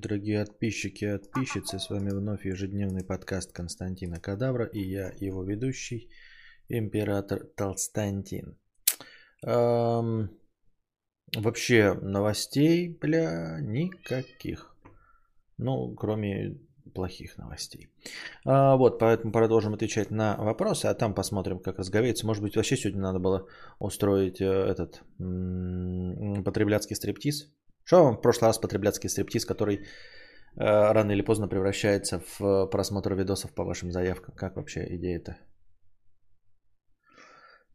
Дорогие подписчики и подписчицы, с вами вновь ежедневный подкаст Константина Кадавра и я, его ведущий, император Толстантин. Эм, вообще новостей, бля, никаких. Ну, кроме плохих новостей. А, вот, поэтому продолжим отвечать на вопросы, а там посмотрим, как разговеется. Может быть, вообще сегодня надо было устроить э, этот м- потребляцкий стриптиз. Что вам в прошлый раз потребляцкий стриптиз, который э, рано или поздно превращается в просмотр видосов по вашим заявкам? Как вообще идея-то?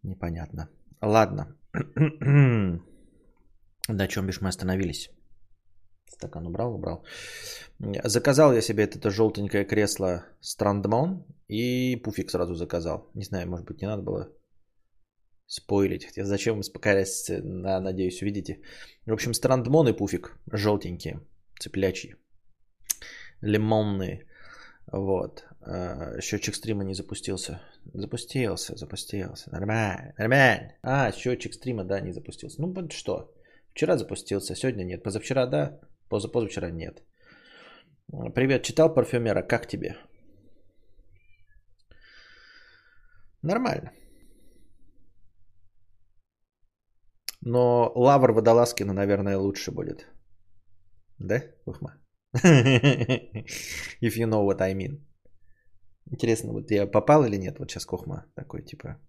Непонятно. Ладно. На чем бишь мы остановились? Стакан убрал, убрал. Заказал я себе это желтенькое кресло Страндмон и пуфик сразу заказал. Не знаю, может быть, не надо было спойлить. Хотя зачем успокаивать, надеюсь, увидите. В общем, Страндмон и пуфик желтенькие, цеплячие, лимонные. Вот. А, счетчик стрима не запустился. Запустился, запустился. Нормально, нормально. А, счетчик стрима, да, не запустился. Ну, что? Вчера запустился, сегодня нет. Позавчера, да, поза позавчера нет. Привет, читал парфюмера, как тебе? Нормально. Но Лавр Водолазкина, наверное, лучше будет. Да, Ухма? If you know what I mean. Интересно, вот я попал или нет? Вот сейчас Кохма такой, типа,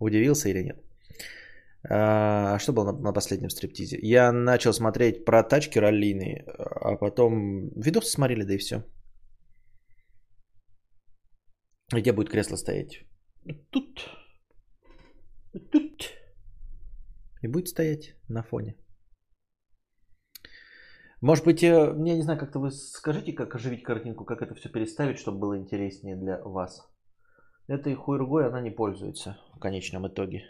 удивился или нет? А что было на, на последнем стриптизе? Я начал смотреть про тачки раллийные, а потом видосы смотрели, да и все. Где будет кресло стоять? Тут. Тут. И будет стоять на фоне. Может быть, я не знаю, как-то вы скажите, как оживить картинку, как это все переставить, чтобы было интереснее для вас. Этой хуйргой она не пользуется в конечном итоге.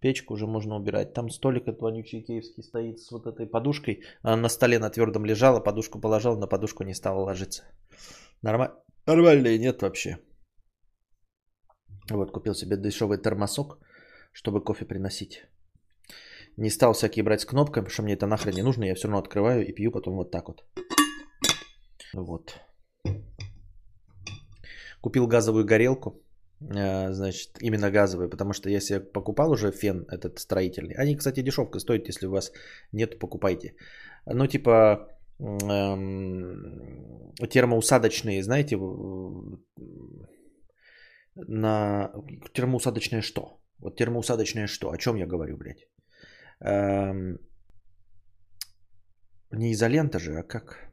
Печку уже можно убирать. Там столик от вонючий киевский стоит с вот этой подушкой. Она на столе на твердом лежала, подушку положил, на подушку не стала ложиться. Нормально? Нормально нет вообще. Вот, купил себе дешевый термосок, чтобы кофе приносить. Не стал всякие брать с кнопками, потому что мне это нахрен не нужно. Я все равно открываю и пью потом вот так вот. Вот. Купил газовую горелку. Э, значит, именно газовую, потому что я себе покупал уже фен этот строительный. Они, кстати, дешевка стоят, если у вас нет, покупайте. Ну, типа эм, термоусадочные, знаете, на термоусадочное что? Вот термоусадочное что? О чем я говорю, блядь? Эм, не изолента же, а как?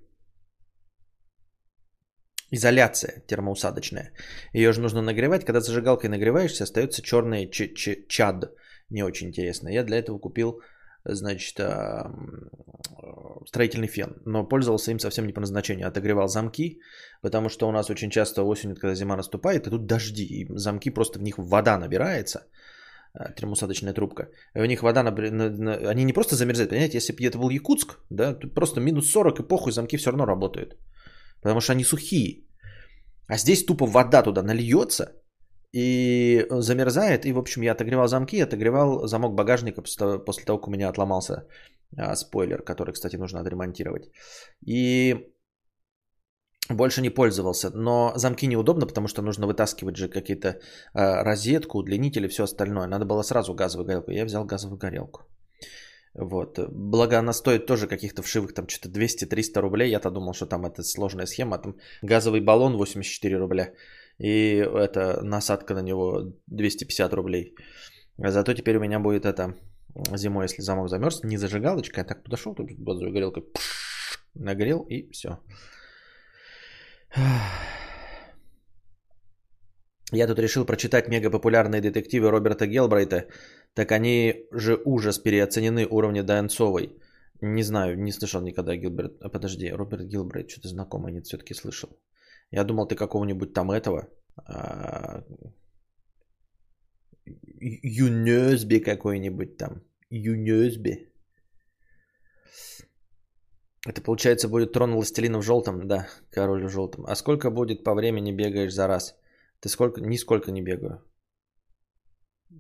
Изоляция термоусадочная. Ее же нужно нагревать. Когда зажигалкой нагреваешься, остается черный ч- ч- чад. Не очень интересно. Я для этого купил, значит, строительный фен. Но пользовался им совсем не по назначению. Отогревал замки, потому что у нас очень часто осенью, когда зима наступает, и тут дожди. И замки просто в них вода набирается а, термоусадочная трубка. У них вода, они не просто замерзают, понимаете, если бы это был Якутск, да, тут просто минус 40 и похуй, замки все равно работают. Потому что они сухие. А здесь тупо вода туда нальется и замерзает. И, в общем, я отогревал замки, отогревал замок багажника после того, как у меня отломался а, спойлер, который, кстати, нужно отремонтировать. И больше не пользовался. Но замки неудобно, потому что нужно вытаскивать же какие-то э, розетку, удлинитель и все остальное. Надо было сразу газовую горелку. Я взял газовую горелку. Вот. Благо она стоит тоже каких-то вшивых там что-то 200-300 рублей. Я-то думал, что там это сложная схема. Там газовый баллон 84 рубля. И это насадка на него 250 рублей. Зато теперь у меня будет это зимой, если замок замерз, не зажигалочка. Я так подошел, тут газовой горелкой нагрел и все. Я тут решил прочитать мегапопулярные детективы Роберта Гелбрайта. Так они же ужас переоценены уровня Дайнцовой. Не знаю, не слышал никогда Гилберт. А подожди, Роберт Гилбрайт, что-то знакомое, нет, все-таки слышал. Я думал, ты какого-нибудь там этого... А... Юнёсби какой-нибудь там. Юнёсби. Это получается будет трон властелина в желтом, да, король в желтом. А сколько будет по времени бегаешь за раз? Ты сколько? Нисколько не бегаю.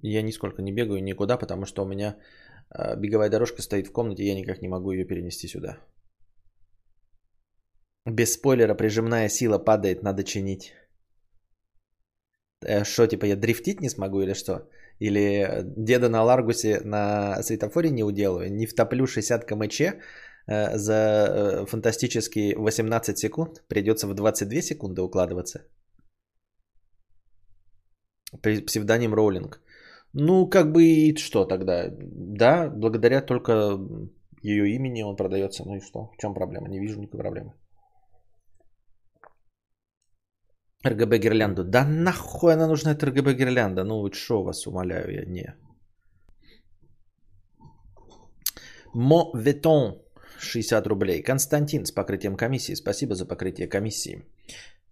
Я нисколько не бегаю никуда, потому что у меня э, беговая дорожка стоит в комнате, я никак не могу ее перенести сюда. Без спойлера прижимная сила падает, надо чинить. Что, э, типа я дрифтить не смогу или что? Или деда на Ларгусе на светофоре не уделаю? Не втоплю 60 кмч э, за э, фантастические 18 секунд? Придется в 22 секунды укладываться? Псевдоним Роулинг. Ну, как бы и что тогда? Да, благодаря только ее имени он продается. Ну и что? В чем проблема? Не вижу никакой проблемы. РГБ гирлянду. Да нахуй она нужна, эта РГБ гирлянда? Ну вот что вас, умоляю, я не. Мо Ветон 60 рублей. Константин с покрытием комиссии. Спасибо за покрытие комиссии.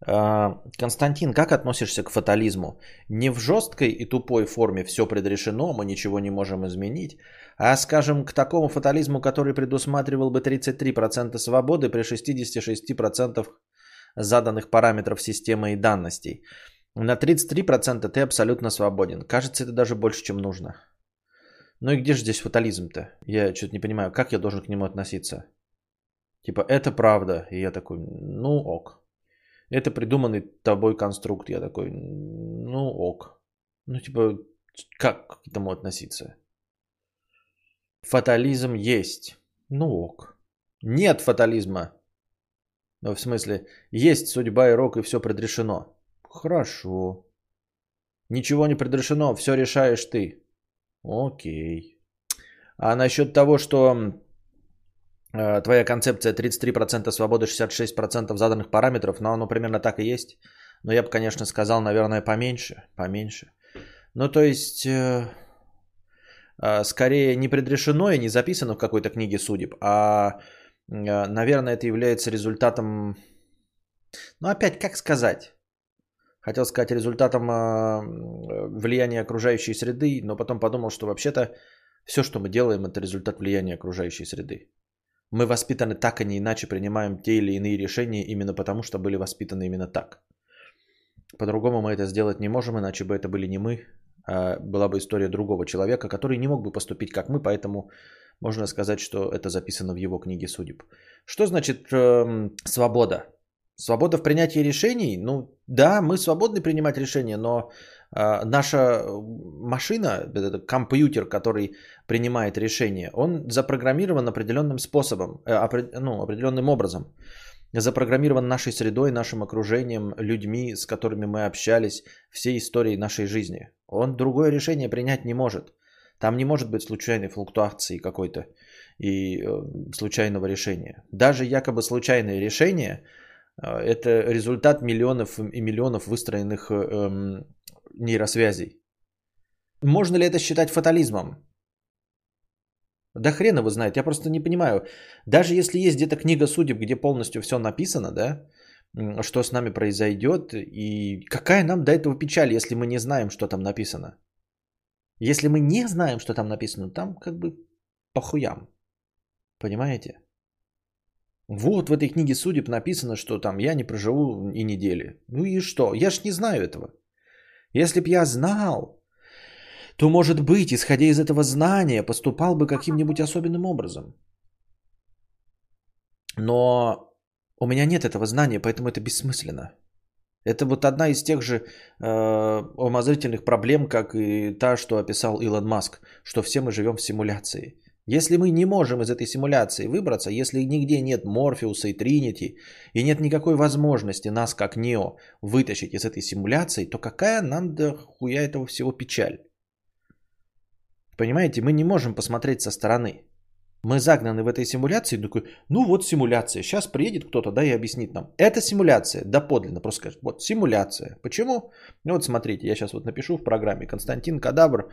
А, Константин, как относишься к фатализму? Не в жесткой и тупой форме все предрешено, мы ничего не можем изменить, а, скажем, к такому фатализму, который предусматривал бы 33% свободы при 66% заданных параметров системы и данностей. На 33% ты абсолютно свободен. Кажется, это даже больше, чем нужно. Ну и где же здесь фатализм-то? Я что-то не понимаю, как я должен к нему относиться? Типа, это правда. И я такой, ну ок. Это придуманный тобой конструкт. Я такой, ну ок. Ну типа, как к этому относиться? Фатализм есть. Ну ок. Нет фатализма. Ну, в смысле, есть судьба и рок, и все предрешено. Хорошо. Ничего не предрешено, все решаешь ты. Окей. А насчет того, что э, твоя концепция 33% свободы, 66% заданных параметров, ну, оно примерно так и есть. Но я бы, конечно, сказал, наверное, поменьше. Поменьше. Ну, то есть, э, э, скорее не предрешено и не записано в какой-то книге судеб, а а, наверное, это является результатом... Ну, опять, как сказать? Хотел сказать результатом а, влияния окружающей среды, но потом подумал, что вообще-то все, что мы делаем, это результат влияния окружающей среды. Мы воспитаны так, а не иначе принимаем те или иные решения именно потому, что были воспитаны именно так. По-другому мы это сделать не можем, иначе бы это были не мы, а была бы история другого человека, который не мог бы поступить как мы, поэтому можно сказать, что это записано в его книге судеб. Что значит э, свобода? Свобода в принятии решений? Ну да, мы свободны принимать решения, но э, наша машина, этот компьютер, который принимает решения, он запрограммирован определенным способом, э, опре, ну, определенным образом. Запрограммирован нашей средой, нашим окружением, людьми, с которыми мы общались, всей историей нашей жизни. Он другое решение принять не может. Там не может быть случайной флуктуации какой-то и э, случайного решения. Даже якобы случайное решение э, – это результат миллионов и миллионов выстроенных э, эм, нейросвязей. Можно ли это считать фатализмом? Да хрена вы знаете, я просто не понимаю. Даже если есть где-то книга судеб, где полностью все написано, да, что с нами произойдет, и какая нам до этого печаль, если мы не знаем, что там написано. Если мы не знаем, что там написано, там как бы похуям. Понимаете? Вот в этой книге судеб написано, что там я не проживу и недели. Ну и что? Я ж не знаю этого. Если б я знал, то, может быть, исходя из этого знания, поступал бы каким-нибудь особенным образом. Но у меня нет этого знания, поэтому это бессмысленно. Это вот одна из тех же э, умозрительных проблем, как и та, что описал Илон Маск, что все мы живем в симуляции. Если мы не можем из этой симуляции выбраться, если нигде нет Морфеуса и Тринити, и нет никакой возможности нас, как Нео, вытащить из этой симуляции, то какая нам до хуя этого всего печаль? Понимаете, мы не можем посмотреть со стороны. Мы загнаны в этой симуляции, такой, ну вот симуляция, сейчас приедет кто-то, да, и объяснит нам. Это симуляция, да подлинно, просто скажет, вот симуляция. Почему? Ну вот смотрите, я сейчас вот напишу в программе, Константин Кадабр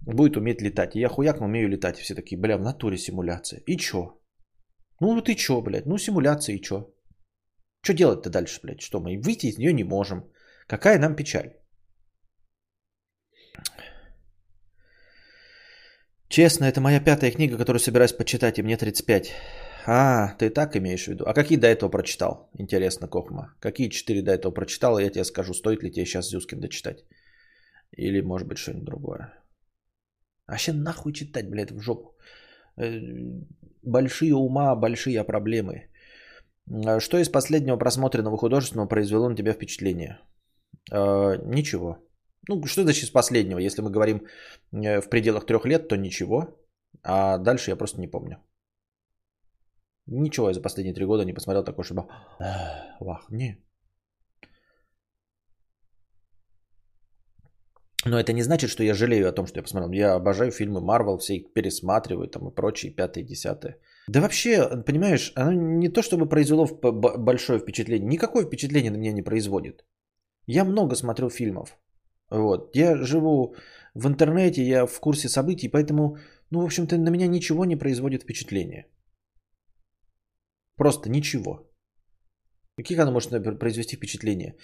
будет уметь летать. И я хуяк умею летать. Все такие, бля, в натуре симуляция. И чё? Ну вот и чё, блядь, ну симуляция и чё? Что делать-то дальше, блядь, что мы выйти из нее не можем? Какая нам печаль? Честно, это моя пятая книга, которую собираюсь почитать, и мне 35. А, ты так имеешь в виду? А какие до этого прочитал? Интересно, Кохма. Какие четыре до этого прочитал, и я тебе скажу, стоит ли тебе сейчас Зюскин дочитать. Или, может быть, что-нибудь другое. А вообще нахуй читать, блядь, в жопу. Э, большие ума, большие проблемы. Э, что из последнего просмотренного художественного произвело на тебя впечатление? Э, ничего. Ну, что значит из последнего? Если мы говорим э, в пределах трех лет, то ничего. А дальше я просто не помню. Ничего я за последние три года не посмотрел такое, чтобы... Вах, не. Но это не значит, что я жалею о том, что я посмотрел. Я обожаю фильмы Марвел, все их пересматриваю там и прочие, пятые, десятые. Да вообще, понимаешь, оно не то чтобы произвело большое впечатление. Никакое впечатление на меня не производит. Я много смотрю фильмов. Вот. Я живу в интернете, я в курсе событий, поэтому, ну, в общем-то, на меня ничего не производит впечатление. Просто ничего. Каких оно может произвести впечатление?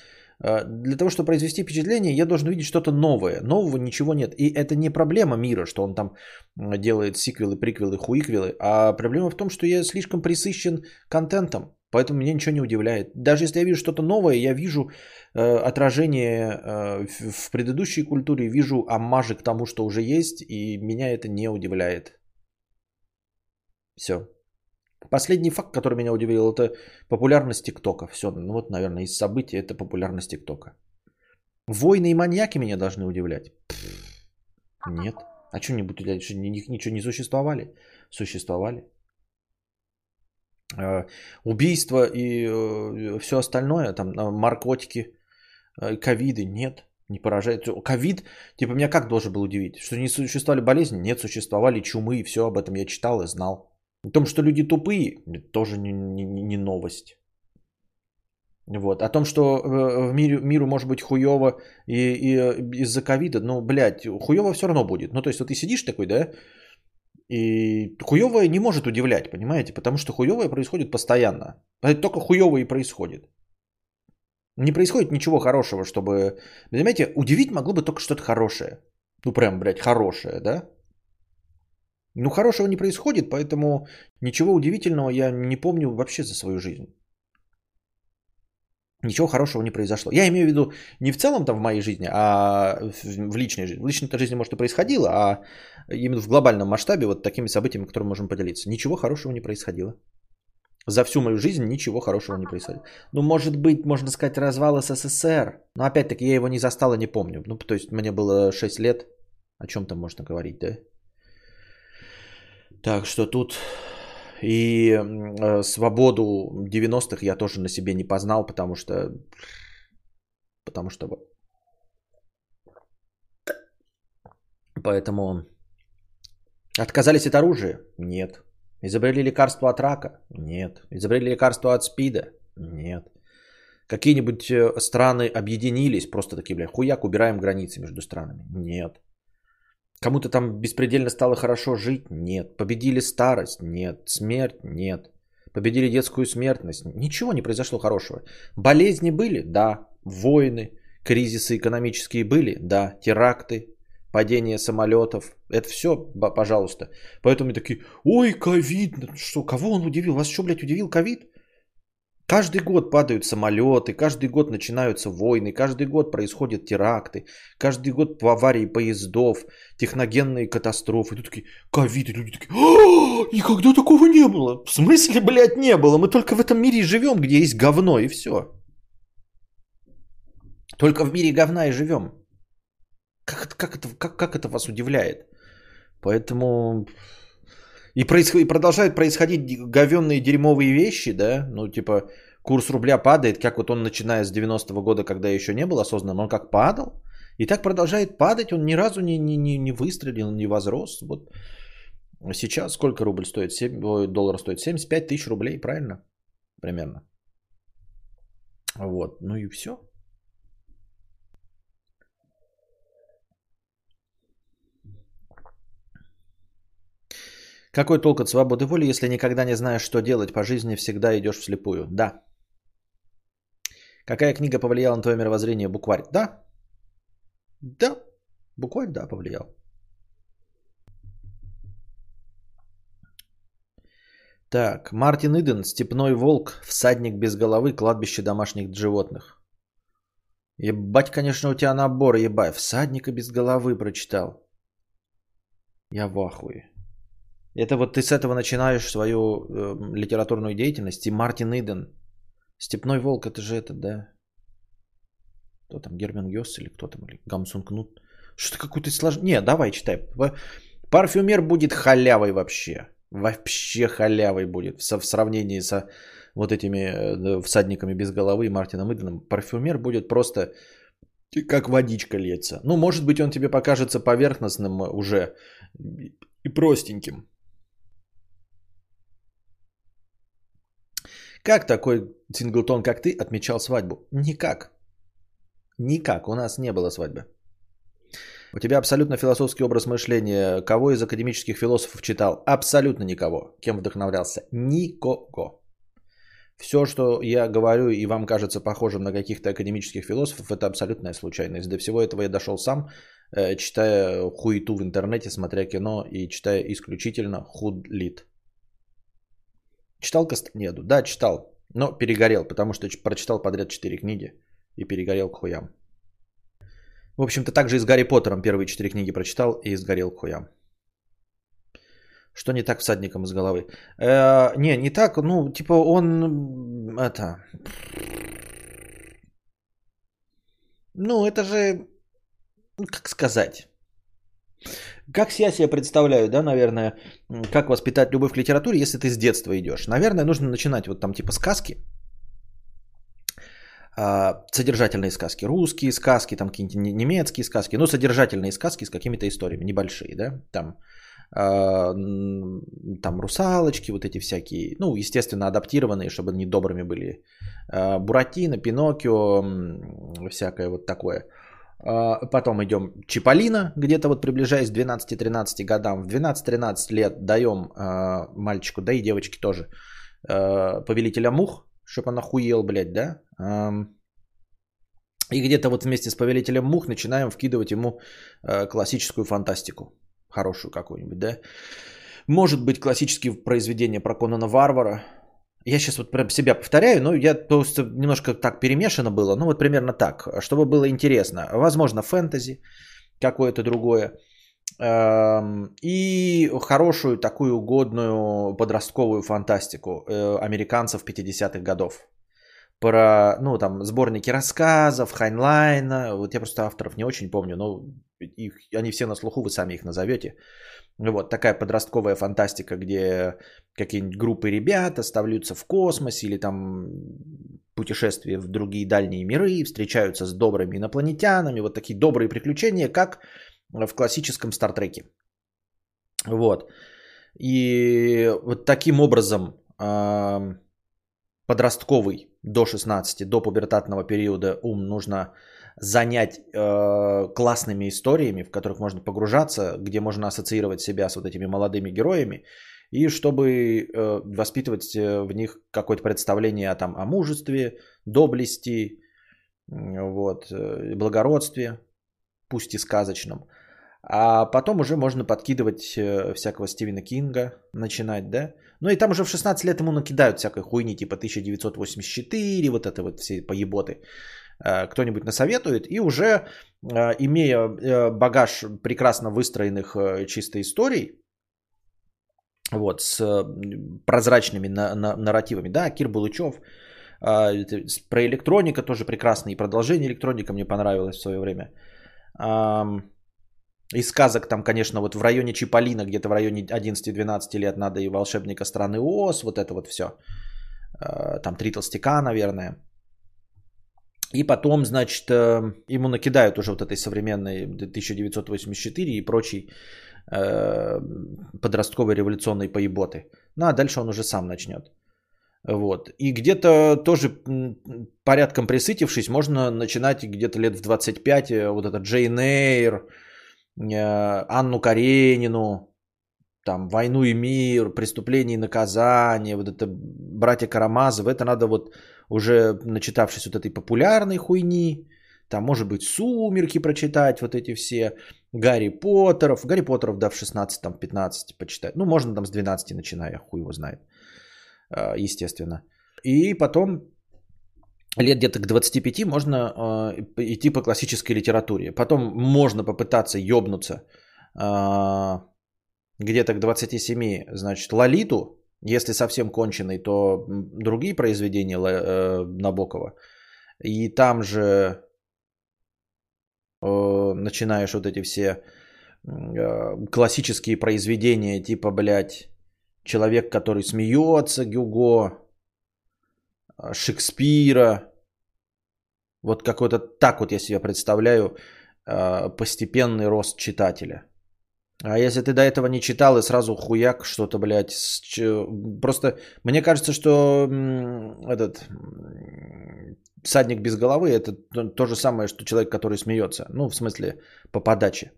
А, для того, чтобы произвести впечатление, я должен видеть что-то новое. Нового ничего нет. И это не проблема мира, что он там делает сиквелы, приквелы, хуиквелы, а проблема в том, что я слишком присыщен контентом. Поэтому меня ничего не удивляет. Даже если я вижу что-то новое, я вижу э, отражение э, в предыдущей культуре, вижу аммажи к тому, что уже есть, и меня это не удивляет. Все. Последний факт, который меня удивил, это популярность ТикТока. Все, ну вот, наверное, из событий это популярность ТикТока. Войны и маньяки меня должны удивлять. нет. А что нибудь удивлять? Что, ничего не существовали? Существовали. Э, убийства и э, все остальное, там наркотики, э, ковиды, нет, не поражает. Ковид, типа меня как должен был удивить? Что не существовали болезни? Нет, существовали чумы, и все об этом я читал и знал. О том, что люди тупые, тоже не, не, не новость. Вот. О том, что в мире, миру может быть хуево и, и из-за ковида, ну, блядь, хуево все равно будет. Ну, то есть, вот ты сидишь такой, да, и хуевое не может удивлять, понимаете? Потому что хуевое происходит постоянно. Это только хуевое и происходит. Не происходит ничего хорошего, чтобы... Понимаете, удивить могло бы только что-то хорошее. Ну, прям, блядь, хорошее, да? Ну, хорошего не происходит, поэтому ничего удивительного я не помню вообще за свою жизнь. Ничего хорошего не произошло. Я имею в виду не в целом там в моей жизни, а в личной жизни. В личной жизни, может, и происходило, а именно в глобальном масштабе вот такими событиями, которыми можем поделиться. Ничего хорошего не происходило. За всю мою жизнь ничего хорошего не происходило. Ну, может быть, можно сказать, развал СССР. Но опять-таки я его не застал и не помню. Ну, то есть мне было 6 лет. О чем там можно говорить, да? Так что тут и э, свободу 90-х я тоже на себе не познал, потому что... Потому что... Поэтому... Отказались от оружия? Нет. Изобрели лекарство от рака? Нет. Изобрели лекарство от спида? Нет. Какие-нибудь э, страны объединились, просто такие, бля, хуяк, убираем границы между странами? Нет. Кому-то там беспредельно стало хорошо жить? Нет. Победили старость? Нет. Смерть? Нет. Победили детскую смертность? Ничего не произошло хорошего. Болезни были? Да. Войны, кризисы экономические были? Да. Теракты, падение самолетов. Это все, пожалуйста. Поэтому такие, ой, ковид. Что, кого он удивил? Вас что, блядь, удивил ковид? Каждый год падают самолеты, каждый год начинаются войны, каждый год происходят теракты, каждый год по аварии поездов, техногенные катастрофы. Тут такие, ковид, люди такие, «А, никогда такого не было. В смысле, блядь, не было? Мы только в этом мире живем, где есть говно, и все. Только в мире говна и живем. Как, это, как, это, как, как это вас удивляет? Поэтому и, происход... и продолжают происходить говенные дерьмовые вещи, да, ну типа курс рубля падает, как вот он начиная с 90-го года, когда еще не был осознанным, он как падал, и так продолжает падать, он ни разу не, не, не, не выстрелил, не возрос. Вот сейчас сколько рубль стоит? 7, доллар стоит 75 тысяч рублей, правильно? Примерно. Вот, ну и все. Какой толк от свободы воли, если никогда не знаешь, что делать по жизни, всегда идешь вслепую? Да. Какая книга повлияла на твое мировоззрение? Букварь. Да. Да. Букварь, да, повлиял. Так, Мартин Иден, Степной волк, всадник без головы, кладбище домашних животных. Ебать, конечно, у тебя набор, ебать. Всадника без головы прочитал. Я в ахуе. Это вот ты с этого начинаешь свою э, литературную деятельность. И Мартин Иден. Степной волк, это же этот, да? Кто там, Герман Гесс или кто там? Или Гамсун Кнут? Что-то какой-то сложный. Не, давай, читай. Парфюмер будет халявой вообще. Вообще халявой будет в сравнении со вот этими э, всадниками без головы и Мартином Иденом. Парфюмер будет просто как водичка льется. Ну, может быть, он тебе покажется поверхностным уже и простеньким. Как такой синглтон, как ты, отмечал свадьбу? Никак. Никак. У нас не было свадьбы. У тебя абсолютно философский образ мышления. Кого из академических философов читал? Абсолютно никого. Кем вдохновлялся? Никого. Все, что я говорю и вам кажется похожим на каких-то академических философов, это абсолютная случайность. До всего этого я дошел сам, э, читая хуету в интернете, смотря кино и читая исключительно худлит. Читал Кастанеду? Да, читал, но перегорел, потому что прочитал подряд 4 книги и перегорел к хуям. В общем-то, также и с Гарри Поттером первые четыре книги прочитал и сгорел к хуям. Что не так всадником из головы? Э, не, не так. Ну, типа он... Это... Ну, это же... Как сказать? Как я себе представляю, да, наверное, как воспитать любовь к литературе, если ты с детства идешь? Наверное, нужно начинать вот там типа сказки, а, содержательные сказки, русские сказки, там какие-нибудь немецкие сказки, ну, содержательные сказки с какими-то историями, небольшие, да, там, а, там русалочки, вот эти всякие, ну, естественно, адаптированные, чтобы они добрыми были, а, Буратино, Пиноккио, всякое вот такое. Потом идем Чиполлино, где-то вот приближаясь к 12-13 годам. В 12-13 лет даем мальчику, да и девочке тоже, Повелителя мух, чтобы он охуел, блядь, да? И где-то вот вместе с Повелителем Мух начинаем вкидывать ему классическую фантастику. Хорошую какую-нибудь, да? Может быть, классические произведения про Конана Варвара. Я сейчас вот прям себя повторяю, но я просто немножко так перемешано было. Ну вот примерно так, чтобы было интересно. Возможно, фэнтези какое-то другое. И хорошую такую годную подростковую фантастику э, американцев 50-х годов. Про, ну, там, сборники рассказов, Хайнлайна. Вот я просто авторов не очень помню, но их, они все на слуху, вы сами их назовете. Вот такая подростковая фантастика, где какие-нибудь группы ребят оставляются в космосе или там путешествия в другие дальние миры, встречаются с добрыми инопланетянами, вот такие добрые приключения, как в классическом Стартреке. Вот. И вот таким образом подростковый до 16, до пубертатного периода ум нужно занять э, классными историями, в которых можно погружаться, где можно ассоциировать себя с вот этими молодыми героями, и чтобы э, воспитывать э, в них какое-то представление о, там, о мужестве, доблести, вот, э, благородстве, пусть и сказочном. А потом уже можно подкидывать э, всякого Стивена Кинга, начинать, да? Ну и там уже в 16 лет ему накидают всякой хуйни, типа 1984, вот это вот все поеботы. Э, кто-нибудь насоветует, и уже э, имея багаж прекрасно выстроенных чисто историй, вот, с прозрачными на- на- нарративами, да, Кир Булычев, про электроника тоже прекрасно, и продолжение электроника мне понравилось в свое время. Из сказок там, конечно, вот в районе Чиполлино, где-то в районе 11-12 лет надо и волшебника страны Оз, вот это вот все. Э, там три толстяка, наверное. И потом, значит, э, ему накидают уже вот этой современной 1984 и прочей э, подростковой революционной поеботы. Ну а дальше он уже сам начнет. Вот. И где-то тоже порядком присытившись, можно начинать где-то лет в 25 вот этот Джейн Эйр, Э, Анну Каренину, там «Войну и мир», «Преступление и наказание», вот это «Братья Карамазовы», это надо вот уже начитавшись вот этой популярной хуйни, там может быть «Сумерки» прочитать, вот эти все, Гарри Поттеров, Гарри Поттеров, да, в 16, там, 15 почитать, ну, можно там с 12 начиная, хуй его знает, э, естественно. И потом лет где-то к 25 можно э, идти по классической литературе. Потом можно попытаться ёбнуться э, где-то к 27, значит, Лолиту, если совсем конченый, то другие произведения э, Набокова. И там же э, начинаешь вот эти все э, классические произведения, типа, блядь, человек, который смеется, Гюго, Шекспира. Вот какой-то так вот я себе представляю постепенный рост читателя – а если ты до этого не читал и сразу хуяк что-то, блядь, с... просто мне кажется, что этот садник без головы это то же самое, что человек, который смеется. Ну, в смысле, по подаче.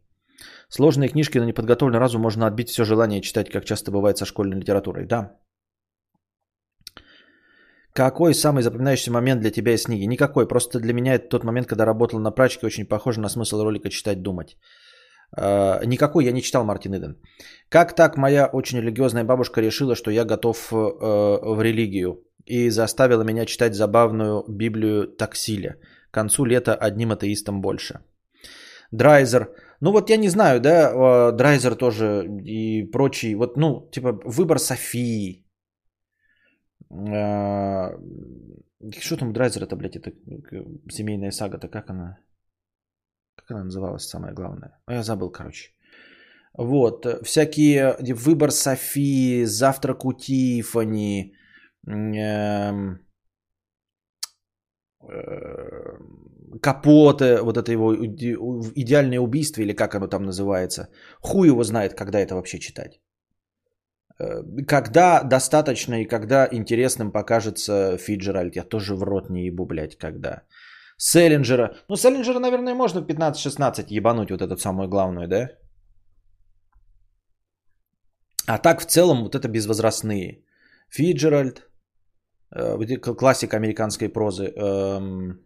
Сложные книжки на неподготовленный разум можно отбить все желание читать, как часто бывает со школьной литературой. Да. Какой самый запоминающийся момент для тебя из книги? Никакой. Просто для меня это тот момент, когда работал на прачке, очень похоже на смысл ролика «Читать, думать». Э, никакой я не читал Мартин Иден. Как так моя очень религиозная бабушка решила, что я готов э, в религию и заставила меня читать забавную Библию Таксиля. К концу лета одним атеистом больше. Драйзер. Ну вот я не знаю, да, э, Драйзер тоже и прочий. Вот, ну, типа выбор Софии. Что там Драйзер это, блядь, это семейная сага-то, как она? Как она называлась, самое главное? А я забыл, короче. Вот, всякие выбор Софии, завтрак у Тифани, эм, э, капоты, вот это его идеальное убийство, или как оно там называется. Хуй его знает, когда это вообще читать. Э, когда достаточно и когда интересным покажется Фиджеральд, я тоже в рот не ебу, блядь, когда. Селлинджера. Ну, Селлинджера, наверное, можно 15-16 ебануть вот этот самую главную, да? А так, в целом, вот это безвозрастные. Фиджеральд, э, классик американской прозы, эм,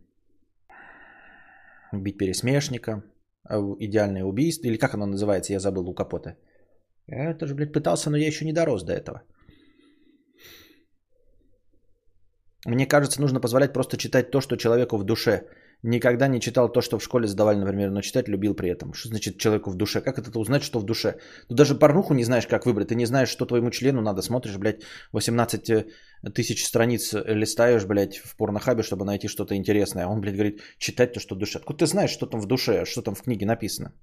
«Бить пересмешника», э, «Идеальное убийство», или как оно называется, я забыл у Капота. Я тоже, блядь, пытался, но я еще не дорос до этого. Мне кажется, нужно позволять просто читать то, что человеку в душе. Никогда не читал то, что в школе сдавали, например, но читать любил при этом. Что значит человеку в душе? Как это узнать, что в душе? Ну даже порнуху не знаешь, как выбрать. Ты не знаешь, что твоему члену надо. Смотришь, блядь, 18 э, тысяч страниц листаешь, блядь, в порнохабе, чтобы найти что-то интересное. А он, блядь, говорит, читать то, что в душе. Откуда ты знаешь, что там в душе, что там в книге написано?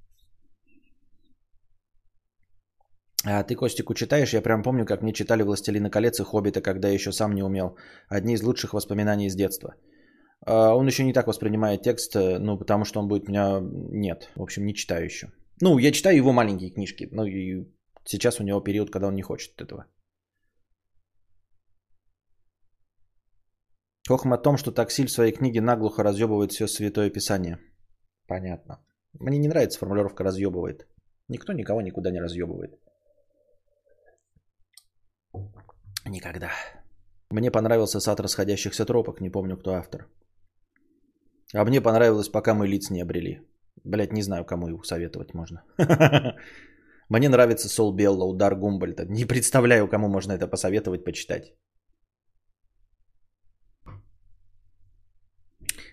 А ты, Костику, читаешь? Я прям помню, как мне читали «Властелина колец» и «Хоббита», когда я еще сам не умел. Одни из лучших воспоминаний из детства. А он еще не так воспринимает текст, э, ну, потому что он будет у меня... Нет, в общем, не читаю еще. Ну, я читаю его маленькие книжки, ну, и сейчас у него период, когда он не хочет этого. Хохм о том, что таксиль в своей книге наглухо разъебывает все святое писание. Понятно. Мне не нравится формулировка «разъебывает». Никто никого никуда не разъебывает. Никогда. Мне понравился сад расходящихся тропок, не помню, кто автор. А мне понравилось, пока мы лиц не обрели. Блять, не знаю, кому его советовать можно. Мне нравится Сол Белла, удар Гумбольта. Не представляю, кому можно это посоветовать, почитать.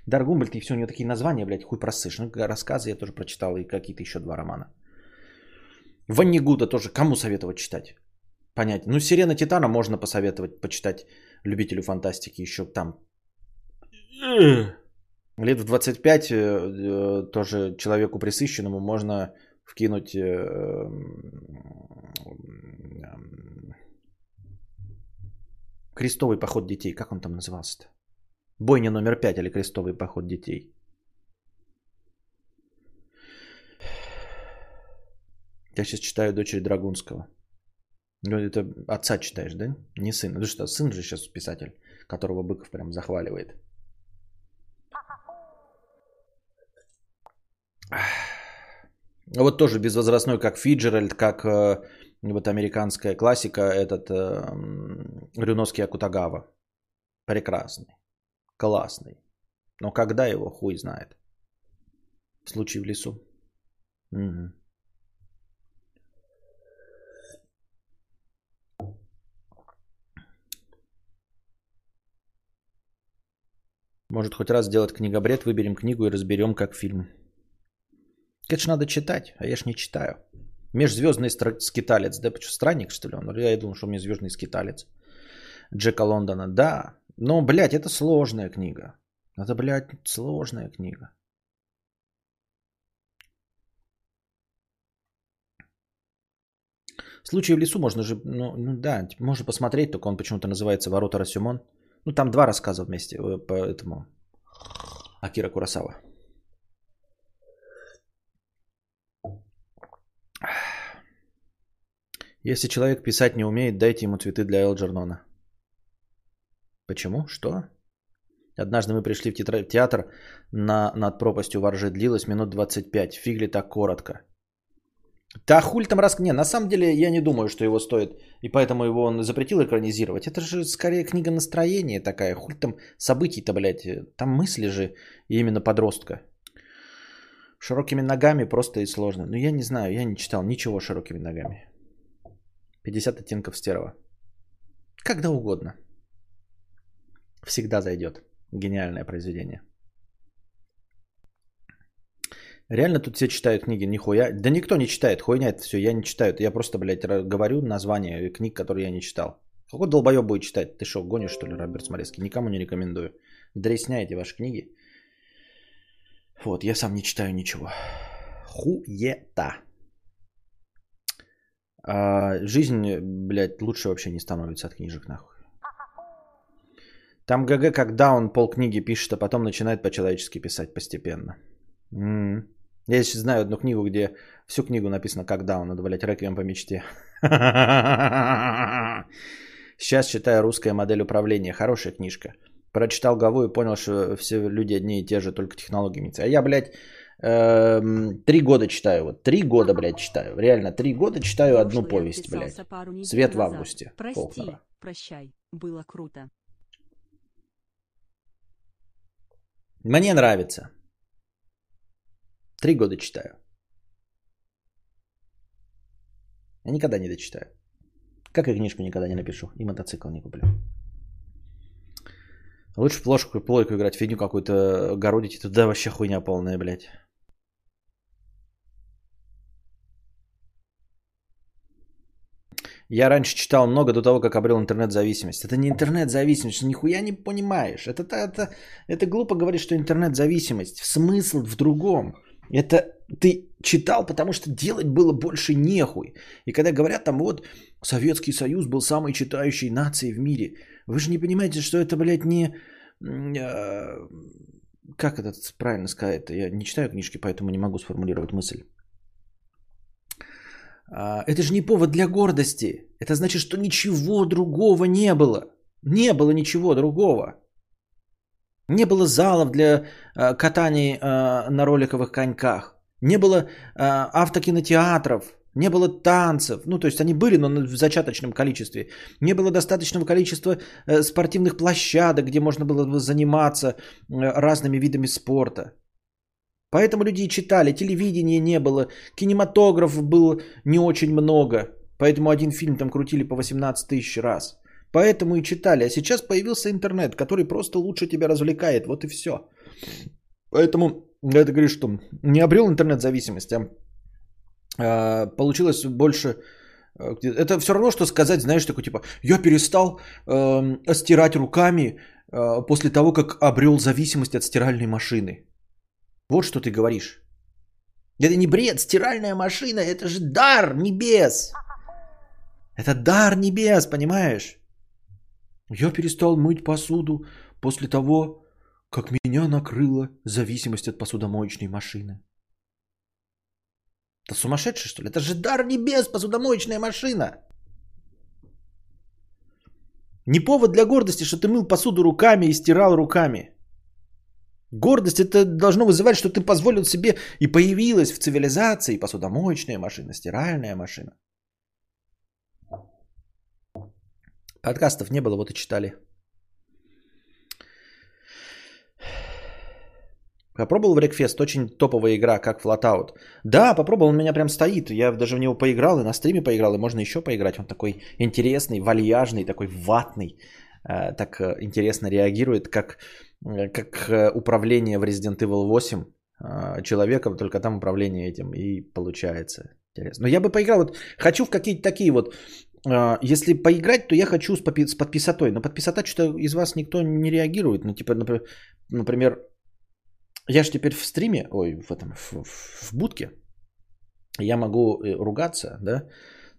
Дар Гумбольд и все, у него такие названия, блядь, хуй просышь. Ну, рассказы я тоже прочитал и какие-то еще два романа. Ванни Гуда тоже кому советовать читать? Понять. Ну, Сирена Титана можно посоветовать почитать любителю фантастики еще там. Лет в 25 э, э, тоже человеку присыщенному можно вкинуть э, крестовый поход детей. Как он там назывался-то? Бойня номер 5 или крестовый поход детей. Я сейчас читаю дочери Драгунского. Ну, это отца читаешь, да? Не сына. Ну что, сын же сейчас писатель, которого Быков прям захваливает. Вот тоже безвозрастной, как Фиджеральд, как э, вот американская классика, этот э, Рюновский Акутагава. Прекрасный, классный. Но когда его, хуй знает. Случай в лесу. Угу. Может, хоть раз сделать книгобред, выберем книгу и разберем как фильм. Ж надо читать, а я ж не читаю. Межзвездный стра- скиталец. Да, что, странник, что ли он? Я думал, что межзвездный скиталец. Джека Лондона. Да. Но, блядь, это сложная книга. Это, блядь, сложная книга. Случай в лесу можно же, ну, ну да, можно посмотреть, только он почему-то называется «Ворота Расюмон». Ну, там два рассказа вместе э, по этому Акира Курасава. Если человек писать не умеет, дайте ему цветы для Элджернона. Почему? Что? Однажды мы пришли в театр на, над пропастью воржи. Длилось минут 25. Фигли так коротко. Да хуль там раз... Не, на самом деле я не думаю, что его стоит. И поэтому его он запретил экранизировать. Это же скорее книга настроения такая. Хуль там событий-то, блядь. Там мысли же именно подростка. Широкими ногами просто и сложно. Ну я не знаю, я не читал ничего широкими ногами. 50 оттенков стерва. Когда угодно. Всегда зайдет. Гениальное произведение. Реально тут все читают книги, нихуя. Да никто не читает, хуйня это все, я не читаю. Я просто, блядь, говорю название книг, которые я не читал. Какой долбоеб будет читать? Ты что, гонишь, что ли, Роберт Смолецкий? Никому не рекомендую. Дресняйте ваши книги. Вот, я сам не читаю ничего. Хуета. А, жизнь, блядь, лучше вообще не становится от книжек, нахуй. Там ГГ, когда он пол книги пишет, а потом начинает по-человечески писать постепенно. М-м. Я сейчас знаю одну книгу, где всю книгу написано «Когда он», надо, блядь, «Реквием по мечте». Сейчас читаю «Русская модель управления». Хорошая книжка. Прочитал главу и понял, что все люди одни и те же, только технологии меняются. А я, блядь, эм, три года читаю. Вот три года, блядь, читаю. Реально, три года читаю одну повесть, блядь. Свет в августе. Прости, прощай, было круто. Мне нравится. Три года читаю. Я никогда не дочитаю. Как и книжку никогда не напишу. И мотоцикл не куплю. Лучше в плошку, плойку играть, фигню какую-то городить. Туда вообще хуйня полная, блядь. Я раньше читал много до того, как обрел интернет-зависимость. Это не интернет-зависимость, нихуя не понимаешь. Это, это, это глупо говорить, что интернет-зависимость. Смысл в другом. Это ты читал, потому что делать было больше нехуй. И когда говорят там вот Советский Союз был самой читающей нацией в мире, вы же не понимаете, что это, блядь, не... Э, как это правильно сказать? Я не читаю книжки, поэтому не могу сформулировать мысль. А, это же не повод для гордости. Это значит, что ничего другого не было. Не было ничего другого. Не было залов для э, катаний э, на роликовых коньках. Не было э, автокинотеатров. Не было танцев. Ну, то есть они были, но в зачаточном количестве. Не было достаточного количества э, спортивных площадок, где можно было заниматься э, разными видами спорта. Поэтому люди и читали. Телевидения не было. Кинематограф было не очень много. Поэтому один фильм там крутили по 18 тысяч раз. Поэтому и читали. А сейчас появился интернет, который просто лучше тебя развлекает. Вот и все. Поэтому, я это говорю, что не обрел интернет-зависимость, а получилось больше... А, это все равно, что сказать, знаешь, такой типа, я перестал э, стирать руками э, после того, как обрел зависимость от стиральной машины. Вот что ты говоришь. Это не бред, стиральная машина, это же дар небес. Это дар небес, понимаешь? Я перестал мыть посуду после того, как меня накрыла зависимость от посудомоечной машины. Это сумасшедший, что ли? Это же дар небес, посудомоечная машина. Не повод для гордости, что ты мыл посуду руками и стирал руками. Гордость это должно вызывать, что ты позволил себе и появилась в цивилизации посудомоечная машина, стиральная машина. Подкастов не было, вот и читали. Попробовал в Рекфест, очень топовая игра, как Flatout. Да, попробовал, он у меня прям стоит. Я даже в него поиграл, и на стриме поиграл, и можно еще поиграть. Он такой интересный, вальяжный, такой ватный. Э, так э, интересно реагирует, как, э, как управление в Resident Evil 8 человеком, только там управление этим и получается. Интересно. Но я бы поиграл, вот хочу в какие-то такие вот, если поиграть, то я хочу с, попи- с подписотой. Но подписота что-то из вас никто не реагирует. Ну, типа, например, я же теперь в стриме, ой, в этом, в, в будке, я могу э, ругаться, да,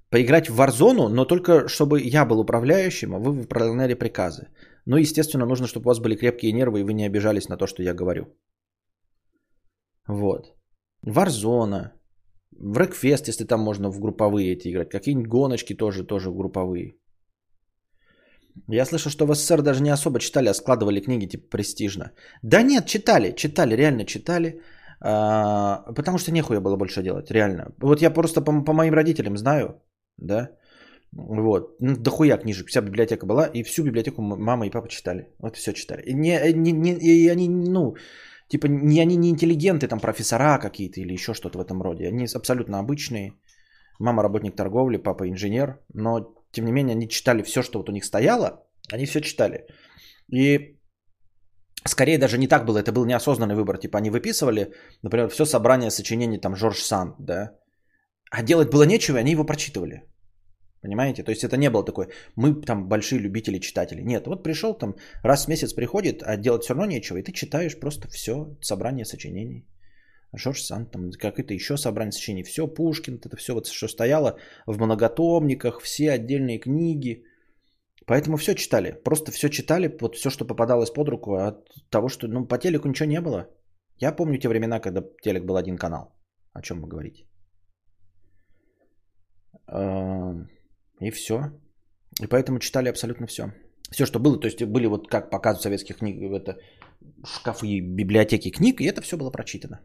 поиграть в Warzone, но только чтобы я был управляющим, а вы выполняли приказы. Ну, естественно, нужно, чтобы у вас были крепкие нервы, и вы не обижались на то, что я говорю. Вот. Warzone, в Wreckfest, если там можно в групповые эти играть. Какие-нибудь гоночки тоже, тоже в групповые. Я слышал, что в СССР даже не особо читали, а складывали книги типа престижно. Да нет, читали, читали, реально читали. А, потому что нехуя было больше делать, реально. Вот я просто по, по моим родителям знаю, да, вот, ну, дохуя книжек, вся библиотека была, и всю библиотеку мама и папа читали, вот все читали. И, не, не, не, и они, ну, типа, не, они не интеллигенты, там, профессора какие-то или еще что-то в этом роде, они абсолютно обычные. Мама работник торговли, папа инженер, но, тем не менее, они читали все, что вот у них стояло, они все читали. И Скорее даже не так было, это был неосознанный выбор. Типа они выписывали, например, все собрание сочинений там Жорж Санд, да. А делать было нечего, и они его прочитывали. Понимаете? То есть это не было такое, мы там большие любители читатели. Нет, вот пришел там, раз в месяц приходит, а делать все равно нечего, и ты читаешь просто все, собрание сочинений. Жорж Санд, там какое-то еще собрание сочинений, все, Пушкин, это все вот, что стояло в многотомниках, все отдельные книги – Поэтому все читали. Просто все читали, вот все, что попадалось под руку, от того, что ну, по телеку ничего не было. Я помню те времена, когда телек был один канал. О чем вы говорите? И все. И поэтому читали абсолютно все. Все, что было, то есть были вот как показывают советских книг, это шкафы библиотеки книг, и это все было прочитано.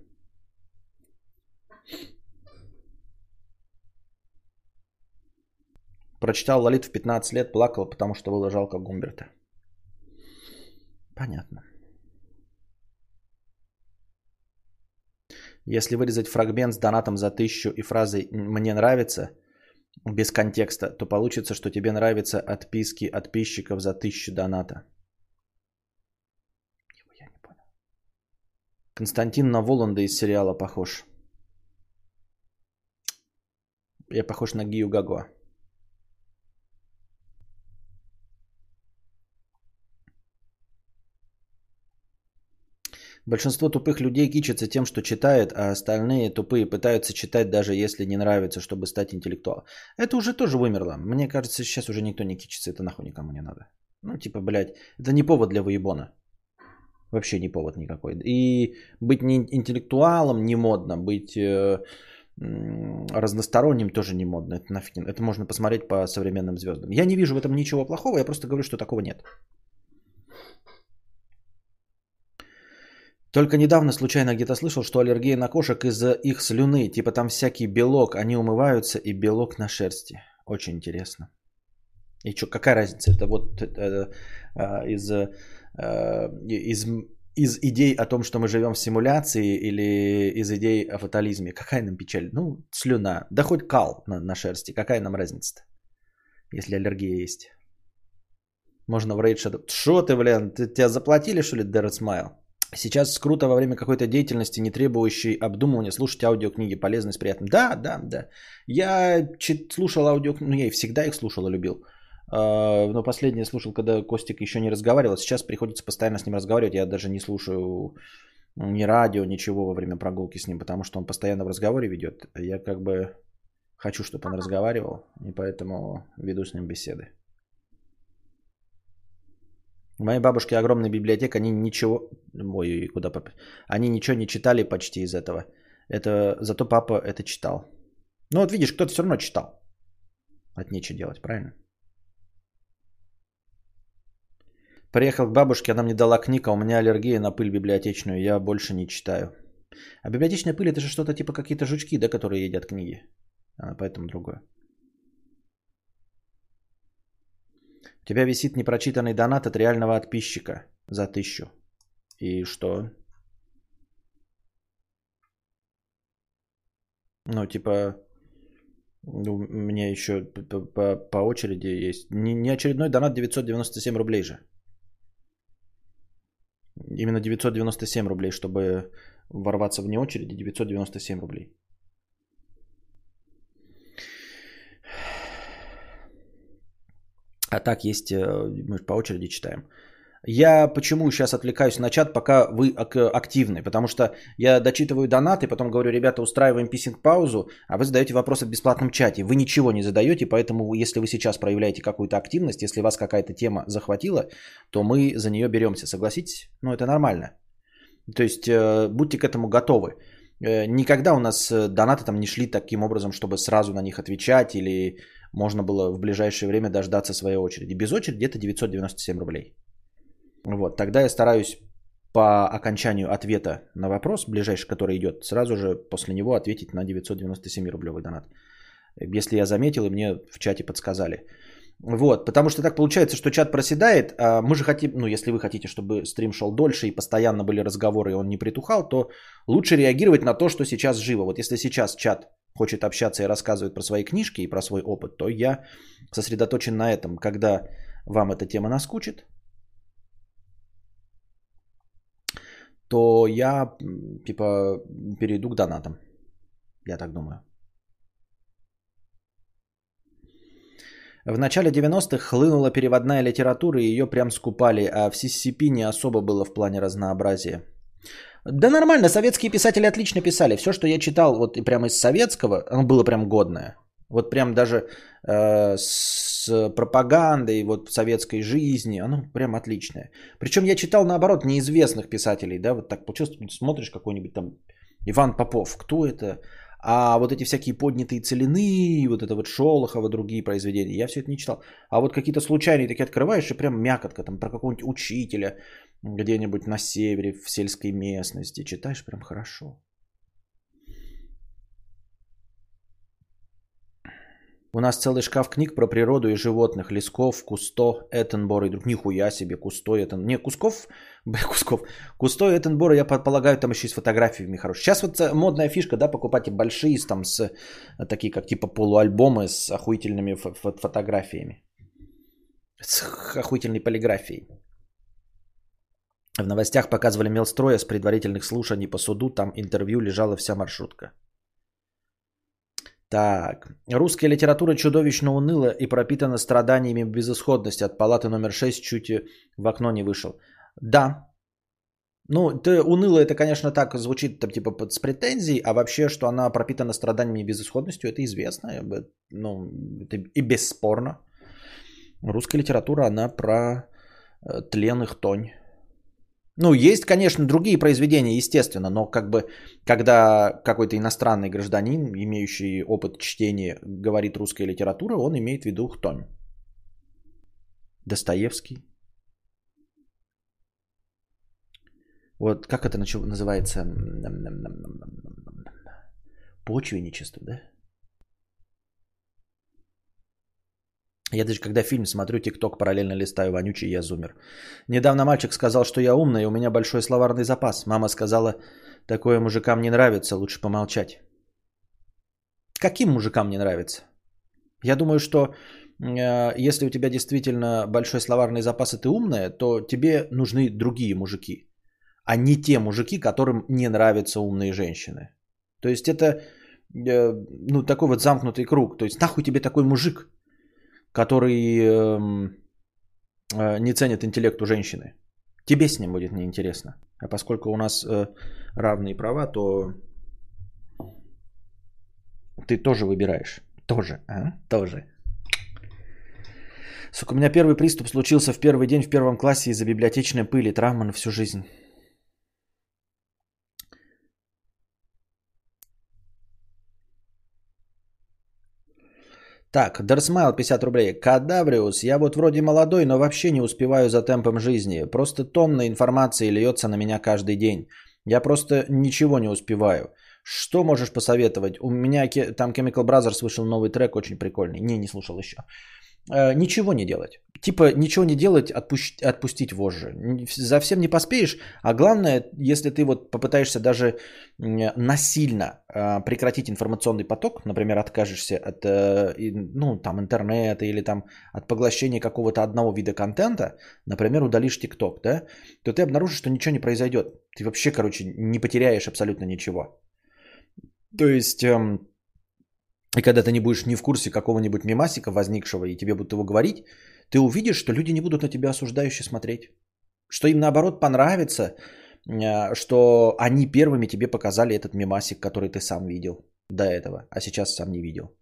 Прочитал Лолит в 15 лет, плакал, потому что было жалко Гумберта. Понятно. Если вырезать фрагмент с донатом за тысячу и фразой «мне нравится» без контекста, то получится, что тебе нравятся отписки подписчиков за тысячу доната. Я не понял. Константин на Воланда из сериала похож. Я похож на Гию Гагуа. Большинство тупых людей кичатся тем, что читают, а остальные тупые пытаются читать, даже если не нравится, чтобы стать интеллектуалом. Это уже тоже вымерло. Мне кажется, сейчас уже никто не кичится, это нахуй никому не надо. Ну, типа, блядь, это не повод для выебона. Вообще не повод никакой. И быть не интеллектуалом не модно, быть э, разносторонним тоже не модно. Это нафиг. Это можно посмотреть по современным звездам. Я не вижу в этом ничего плохого, я просто говорю, что такого нет. Только недавно случайно где-то слышал, что аллергия на кошек из-за их слюны. Типа там всякий белок, они умываются и белок на шерсти. Очень интересно. И что, какая разница? Это вот это, э, из, э, из, из идей о том, что мы живем в симуляции или из идей о фатализме. Какая нам печаль? Ну, слюна. Да хоть кал на, на шерсти. Какая нам разница если аллергия есть? Можно в рейд Что ты, блин, ты, тебя заплатили, что ли, Дэррет Смайл? Сейчас круто во время какой-то деятельности, не требующей обдумывания, слушать аудиокниги, полезность, приятно. Да, да, да. Я чит, слушал аудиокниги, ну я и всегда их слушал и любил. Uh, но последнее слушал, когда Костик еще не разговаривал. Сейчас приходится постоянно с ним разговаривать. Я даже не слушаю ни радио, ничего во время прогулки с ним, потому что он постоянно в разговоре ведет. Я как бы хочу, чтобы он разговаривал, и поэтому веду с ним беседы. У моей бабушки огромная библиотека, они ничего... Ой, куда папа? Они ничего не читали почти из этого. Это... Зато папа это читал. Ну вот видишь, кто-то все равно читал. От нечего делать, правильно? Приехал к бабушке, она мне дала книгу, а у меня аллергия на пыль библиотечную, я больше не читаю. А библиотечная пыль это же что-то типа какие-то жучки, да, которые едят книги. А, поэтому другое. Тебя висит непрочитанный донат от реального подписчика за тысячу. И что? Ну, типа, у меня еще по очереди есть. Не, не очередной донат 997 рублей же. Именно 997 рублей, чтобы ворваться вне очереди, 997 рублей. А так есть, э, мы по очереди читаем. Я почему сейчас отвлекаюсь на чат, пока вы активны? Потому что я дочитываю донаты, потом говорю, ребята, устраиваем писинг-паузу, а вы задаете вопросы в бесплатном чате. Вы ничего не задаете, поэтому если вы сейчас проявляете какую-то активность, если вас какая-то тема захватила, то мы за нее беремся. Согласитесь? Ну, это нормально. То есть э, будьте к этому готовы. Э, никогда у нас донаты там не шли таким образом, чтобы сразу на них отвечать или можно было в ближайшее время дождаться своей очереди. Без очереди где-то 997 рублей. Вот, тогда я стараюсь по окончанию ответа на вопрос, ближайший, который идет, сразу же после него ответить на 997 рублевый донат. Если я заметил, и мне в чате подсказали. Вот, потому что так получается, что чат проседает, а мы же хотим, ну, если вы хотите, чтобы стрим шел дольше и постоянно были разговоры, и он не притухал, то лучше реагировать на то, что сейчас живо. Вот если сейчас чат хочет общаться и рассказывает про свои книжки и про свой опыт, то я сосредоточен на этом. Когда вам эта тема наскучит, то я типа перейду к донатам. Я так думаю. В начале 90-х хлынула переводная литература, и ее прям скупали, а в CCP не особо было в плане разнообразия. Да нормально, советские писатели отлично писали. Все, что я читал вот и прямо из советского, оно было прям годное. Вот прям даже э, с пропагандой вот советской жизни, оно прям отличное. Причем я читал наоборот неизвестных писателей, да, вот так получилось, смотришь какой-нибудь там Иван Попов, кто это? А вот эти всякие поднятые целины, вот это вот Шолохова, другие произведения, я все это не читал. А вот какие-то случайные такие открываешь, и прям мякотка там про какого-нибудь учителя где-нибудь на севере, в сельской местности. Читаешь прям хорошо. У нас целый шкаф книг про природу и животных. Лесков, Кусто, Эттенбор и друг. Нихуя себе, Кусто, Эттен... Не, Кусков, Кусков. Кусто и Эттенбор, я предполагаю, там еще и с фотографиями хорошие. Сейчас вот э, модная фишка, да, покупайте большие, там с э, такие, как типа полуальбомы с охуительными фотографиями. С охуительной полиграфией. В новостях показывали мелстроя с предварительных слушаний по суду. Там интервью лежала вся маршрутка. Так. Русская литература чудовищно уныла и пропитана страданиями безысходности. От палаты номер 6 чуть в окно не вышел. Да. Ну, ты, уныло это, конечно, так звучит, там, типа, под, с претензией, а вообще, что она пропитана страданиями и безысходностью, это известно. Ну, это и бесспорно. Русская литература, она про э, тлен их тонь. Ну, есть, конечно, другие произведения, естественно, но как бы, когда какой-то иностранный гражданин, имеющий опыт чтения, говорит русская литература, он имеет в виду хтонь. Достоевский. Вот как это называется? Почвенничество, да? Я даже когда фильм смотрю, ТикТок параллельно листаю, вонючий я зумер. Недавно мальчик сказал, что я умный, и у меня большой словарный запас. Мама сказала, такое мужикам не нравится, лучше помолчать. Каким мужикам не нравится? Я думаю, что э, если у тебя действительно большой словарный запас и ты умная, то тебе нужны другие мужики, а не те мужики, которым не нравятся умные женщины. То есть это э, ну, такой вот замкнутый круг. То есть нахуй тебе такой мужик, который э, э, не ценит интеллект у женщины. Тебе с ним будет неинтересно. А поскольку у нас э, равные права, то ты тоже выбираешь. Тоже, а? Тоже. Сука, у меня первый приступ случился в первый день в первом классе из-за библиотечной пыли. Травма на всю жизнь. Так, Дерсмайл 50 рублей. Кадавриус, я вот вроде молодой, но вообще не успеваю за темпом жизни. Просто тонна информации льется на меня каждый день. Я просто ничего не успеваю. Что можешь посоветовать? У меня там Chemical Brothers вышел новый трек, очень прикольный. Не, не слушал еще. Э, ничего не делать. Типа ничего не делать, отпусти, отпустить вожжи. За всем не поспеешь. А главное, если ты вот попытаешься даже насильно э, прекратить информационный поток, например, откажешься от э, ну, там, интернета или там, от поглощения какого-то одного вида контента, например, удалишь ТикТок, да, то ты обнаружишь, что ничего не произойдет. Ты вообще, короче, не потеряешь абсолютно ничего. То есть эм, и когда ты не будешь ни в курсе какого-нибудь мемасика возникшего, и тебе будут его говорить, ты увидишь, что люди не будут на тебя осуждающе смотреть. Что им наоборот понравится, э, что они первыми тебе показали этот мемасик, который ты сам видел до этого, а сейчас сам не видел.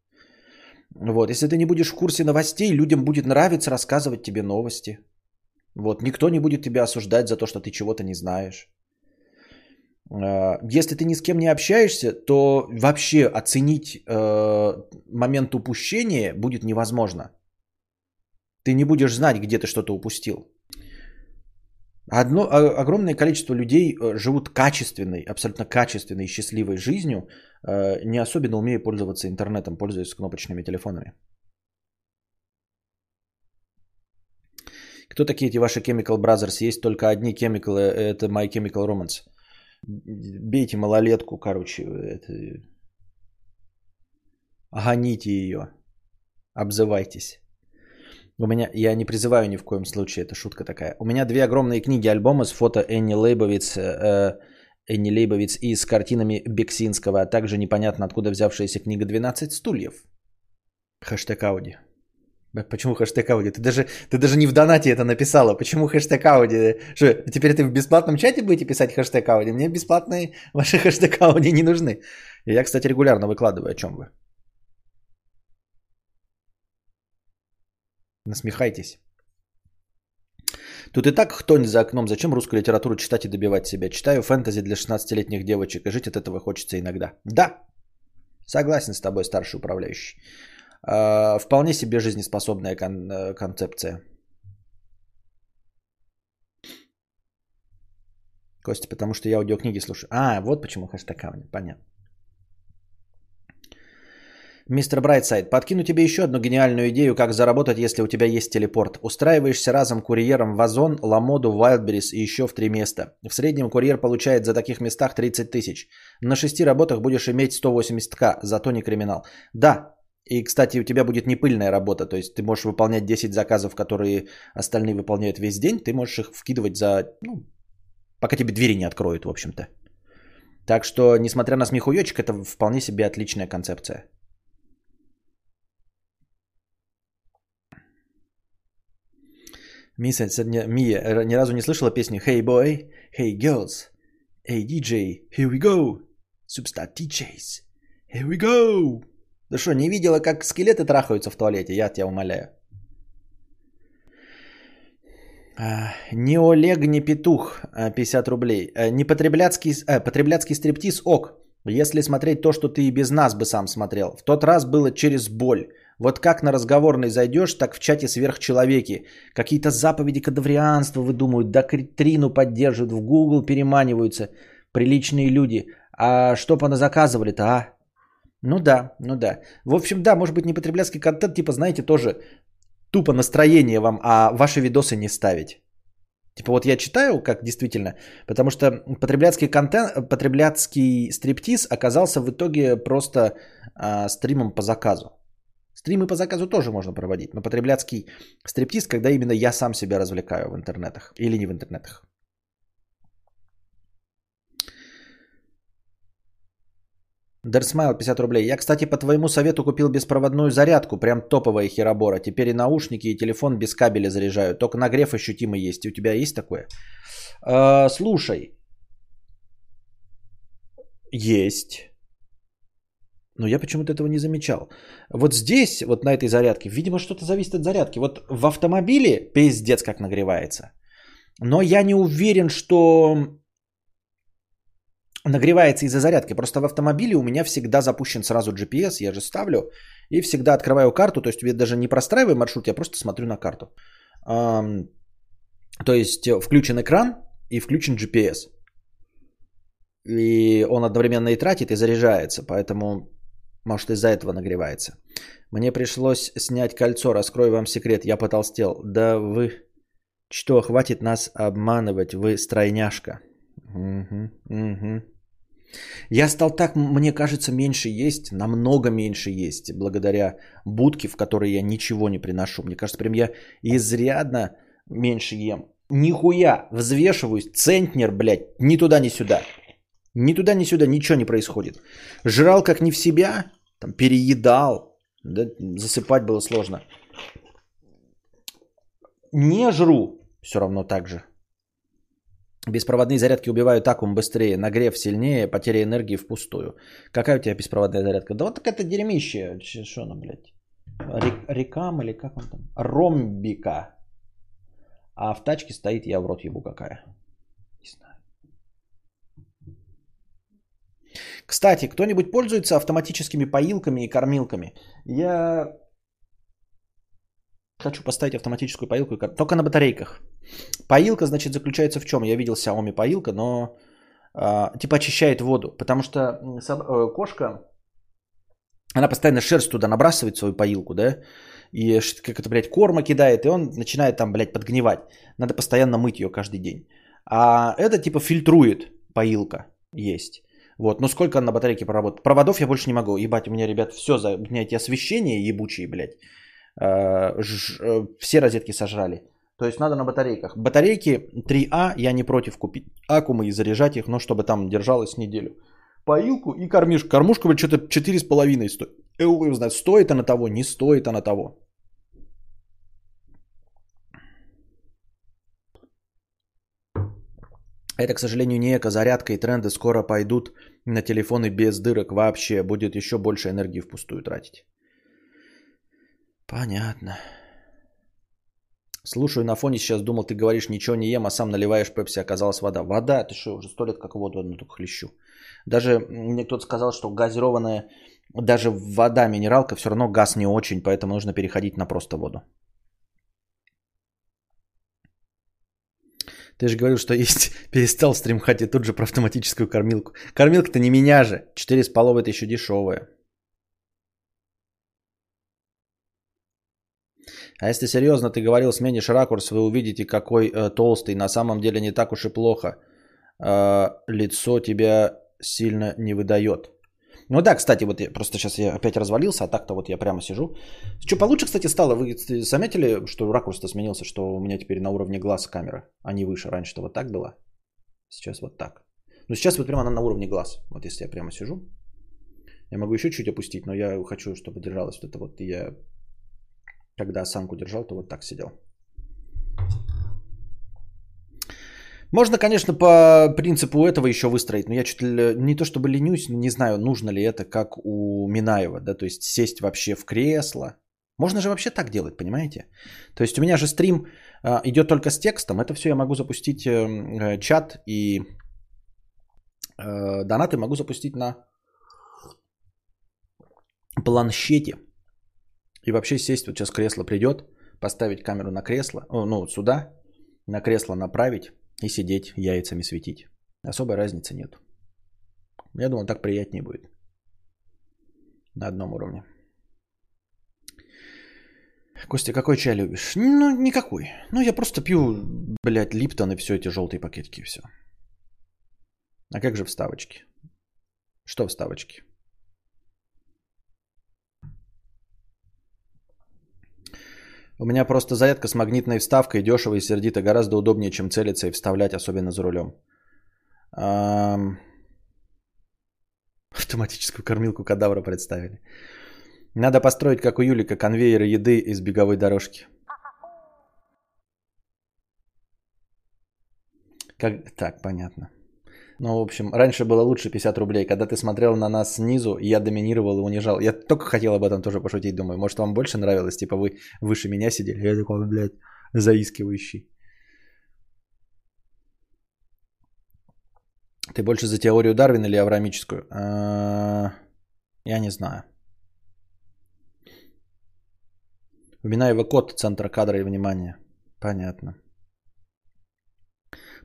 Вот, если ты не будешь в курсе новостей, людям будет нравиться рассказывать тебе новости. Вот, никто не будет тебя осуждать за то, что ты чего-то не знаешь. Э, если ты ни с кем не общаешься, то вообще оценить э, момент упущения будет невозможно. Ты не будешь знать, где ты что-то упустил. Одно, огромное количество людей э, живут качественной, абсолютно качественной и счастливой жизнью, э, не особенно умея пользоваться интернетом, пользуясь кнопочными телефонами. Кто такие эти ваши Chemical Brothers? Есть только одни Chemical, э, это My Chemical Romance. Бейте малолетку, короче, это... гоните ее, обзывайтесь. У меня, я не призываю ни в коем случае, это шутка такая. У меня две огромные книги, альбомы с фото Энни Лейбовиц, э, Энни Лейбовиц и с картинами Бексинского, а также непонятно откуда взявшаяся книга «12 стульев». Хэштег Ауди. Почему хэштег Ауди? Ты даже, ты даже не в донате это написала. Почему хэштег Ауди? Что, теперь ты в бесплатном чате будете писать хэштег Ауди? Мне бесплатные ваши хэштег Ауди не нужны. Я, кстати, регулярно выкладываю, о чем вы. Насмехайтесь. Тут и так хтонь за окном. Зачем русскую литературу читать и добивать себя? Читаю фэнтези для 16-летних девочек, и жить от этого хочется иногда. Да, согласен с тобой, старший управляющий. Э, вполне себе жизнеспособная кон- э, концепция. Костя, потому что я аудиокниги слушаю. А, вот почему хэштег Понятно. Мистер Брайтсайд, подкину тебе еще одну гениальную идею, как заработать, если у тебя есть телепорт. Устраиваешься разом курьером в Озон, Ламоду, Вайлдберрис и еще в три места. В среднем курьер получает за таких местах 30 тысяч. На шести работах будешь иметь 180к, зато не криминал. Да, и, кстати, у тебя будет не пыльная работа, то есть ты можешь выполнять 10 заказов, которые остальные выполняют весь день, ты можешь их вкидывать за, ну, пока тебе двери не откроют, в общем-то. Так что, несмотря на смехуёчек, это вполне себе отличная концепция. Миса, Мия ни разу не слышала песню «Hey boy, hey girls, hey DJ, here we go, Substar DJs, here we go». Да что, не видела, как скелеты трахаются в туалете? Я тебя умоляю. А, не Олег, не петух, 50 рублей. А, не потребляцкий, а, потребляцкий стриптиз ок. Если смотреть то, что ты и без нас бы сам смотрел. В тот раз было через боль. Вот как на разговорный зайдешь, так в чате сверхчеловеки. Какие-то заповеди кадаврианства выдумывают, доктрину поддерживают, в Google переманиваются. Приличные люди. А что заказывали-то, а? Ну да, ну да. В общем, да, может быть не потребляцкий контент, типа, знаете, тоже тупо настроение вам, а ваши видосы не ставить. Типа вот я читаю, как действительно, потому что потребляцкий контент, потребляцкий стриптиз оказался в итоге просто а, стримом по заказу. Стримы по заказу тоже можно проводить, но потребляцкий стриптиз, когда именно я сам себя развлекаю в интернетах или не в интернетах. Дерсмайл 50 рублей. Я, кстати, по твоему совету купил беспроводную зарядку, прям топовая херобора. Теперь и наушники, и телефон без кабеля заряжаю. Только нагрев ощутимо есть. У тебя есть такое? Э, слушай. Есть. Но я почему-то этого не замечал. Вот здесь, вот на этой зарядке, видимо, что-то зависит от зарядки. Вот в автомобиле пиздец как нагревается. Но я не уверен, что нагревается из-за зарядки. Просто в автомобиле у меня всегда запущен сразу GPS, я же ставлю, и всегда открываю карту, то есть я даже не простраиваю маршрут, я просто смотрю на карту. То есть включен экран и включен GPS. И он одновременно и тратит, и заряжается, поэтому может из-за этого нагревается. Мне пришлось снять кольцо, раскрою вам секрет, я потолстел. Да вы что, хватит нас обманывать, вы стройняшка. Угу, угу. Я стал так, мне кажется, меньше есть, намного меньше есть, благодаря будке, в которой я ничего не приношу. Мне кажется, прям я изрядно меньше ем. Нихуя, взвешиваюсь, центнер, блядь, ни туда, ни сюда. Ни туда, ни сюда, ничего не происходит. Жрал как не в себя, там, переедал, да, засыпать было сложно. не жру все равно так же. Беспроводные зарядки убивают аккум быстрее, нагрев сильнее, потеря энергии впустую. Какая у тебя беспроводная зарядка? Да вот так это дерьмище. Что оно, блядь? Рекам или как он там? Ромбика. А в тачке стоит, я в рот ебу какая. Не знаю. Кстати, кто-нибудь пользуется автоматическими поилками и кормилками? Я хочу поставить автоматическую поилку, только на батарейках. Поилка, значит, заключается в чем? Я видел Xiaomi поилка, но э, типа очищает воду, потому что э, кошка, она постоянно шерсть туда набрасывает свою поилку, да, и как это, блядь, корма кидает, и он начинает там, блядь, подгнивать. Надо постоянно мыть ее каждый день. А это типа фильтрует поилка есть. Вот, но сколько на батарейке проработает? Проводов я больше не могу. Ебать, у меня, ребят, все за... У меня эти освещения ебучие, блядь. Э, э, все розетки сожрали. То есть надо на батарейках. Батарейки 3А я не против купить. Аккумы и заряжать их, но чтобы там держалось неделю. Поилку и кормишку. Кормушка что-то 4,5 стоит. Эу, знает, стоит она того, не стоит она того. Это, к сожалению, не эко-зарядка, и тренды скоро пойдут на телефоны без дырок вообще. Будет еще больше энергии впустую тратить. Понятно. Слушаю на фоне сейчас, думал, ты говоришь, ничего не ем, а сам наливаешь пепси, оказалась вода. Вода, ты что, уже сто лет как воду одну только хлещу. Даже мне кто-то сказал, что газированная, даже вода, минералка, все равно газ не очень, поэтому нужно переходить на просто воду. Ты же говорил, что есть, перестал стримхать и тут же про автоматическую кормилку. Кормилка-то не меня же. 4,5 это еще дешевая. А если серьезно, ты говорил, сменишь ракурс, вы увидите, какой э, толстый. На самом деле не так уж и плохо. Э, лицо тебя сильно не выдает. Ну да, кстати, вот я, просто сейчас я опять развалился, а так-то вот я прямо сижу. Что получше, кстати, стало? Вы заметили, что ракурс-то сменился, что у меня теперь на уровне глаз камера, а не выше. Раньше-то вот так было. Сейчас вот так. Ну сейчас вот прямо она на уровне глаз. Вот если я прямо сижу. Я могу еще чуть опустить, но я хочу, чтобы держалось вот это вот. Я когда осанку держал, то вот так сидел. Можно, конечно, по принципу этого еще выстроить, но я чуть ли не то чтобы ленюсь, не знаю, нужно ли это как у Минаева, да, то есть сесть вообще в кресло. Можно же вообще так делать, понимаете? То есть у меня же стрим а, идет только с текстом, это все я могу запустить э, э, чат и э, донаты могу запустить на планшете. И вообще сесть, вот сейчас кресло придет, поставить камеру на кресло, ну сюда, на кресло направить и сидеть яйцами светить. Особой разницы нет. Я думаю, так приятнее будет. На одном уровне. Костя, какой чай любишь? Ну, никакой. Ну, я просто пью, блядь, Липтон и все эти желтые пакетики и все. А как же вставочки? Что вставочки? У меня просто зарядка с магнитной вставкой, дешево и сердито, гораздо удобнее, чем целиться и вставлять, особенно за рулем. Автоматическую кормилку кадавра представили. Надо построить, как у Юлика, конвейер еды из беговой дорожки. Как... Так, понятно. Ну, в общем, раньше было лучше 50 рублей. Когда ты смотрел на нас снизу, я доминировал и унижал. Я только хотел об этом тоже пошутить, думаю. Может, вам больше нравилось? Типа вы выше меня сидели. Я такой, блядь, заискивающий. Ты больше за теорию Дарвина или аврамическую? А, я не знаю. У Минаева код центра кадра и внимания. Понятно.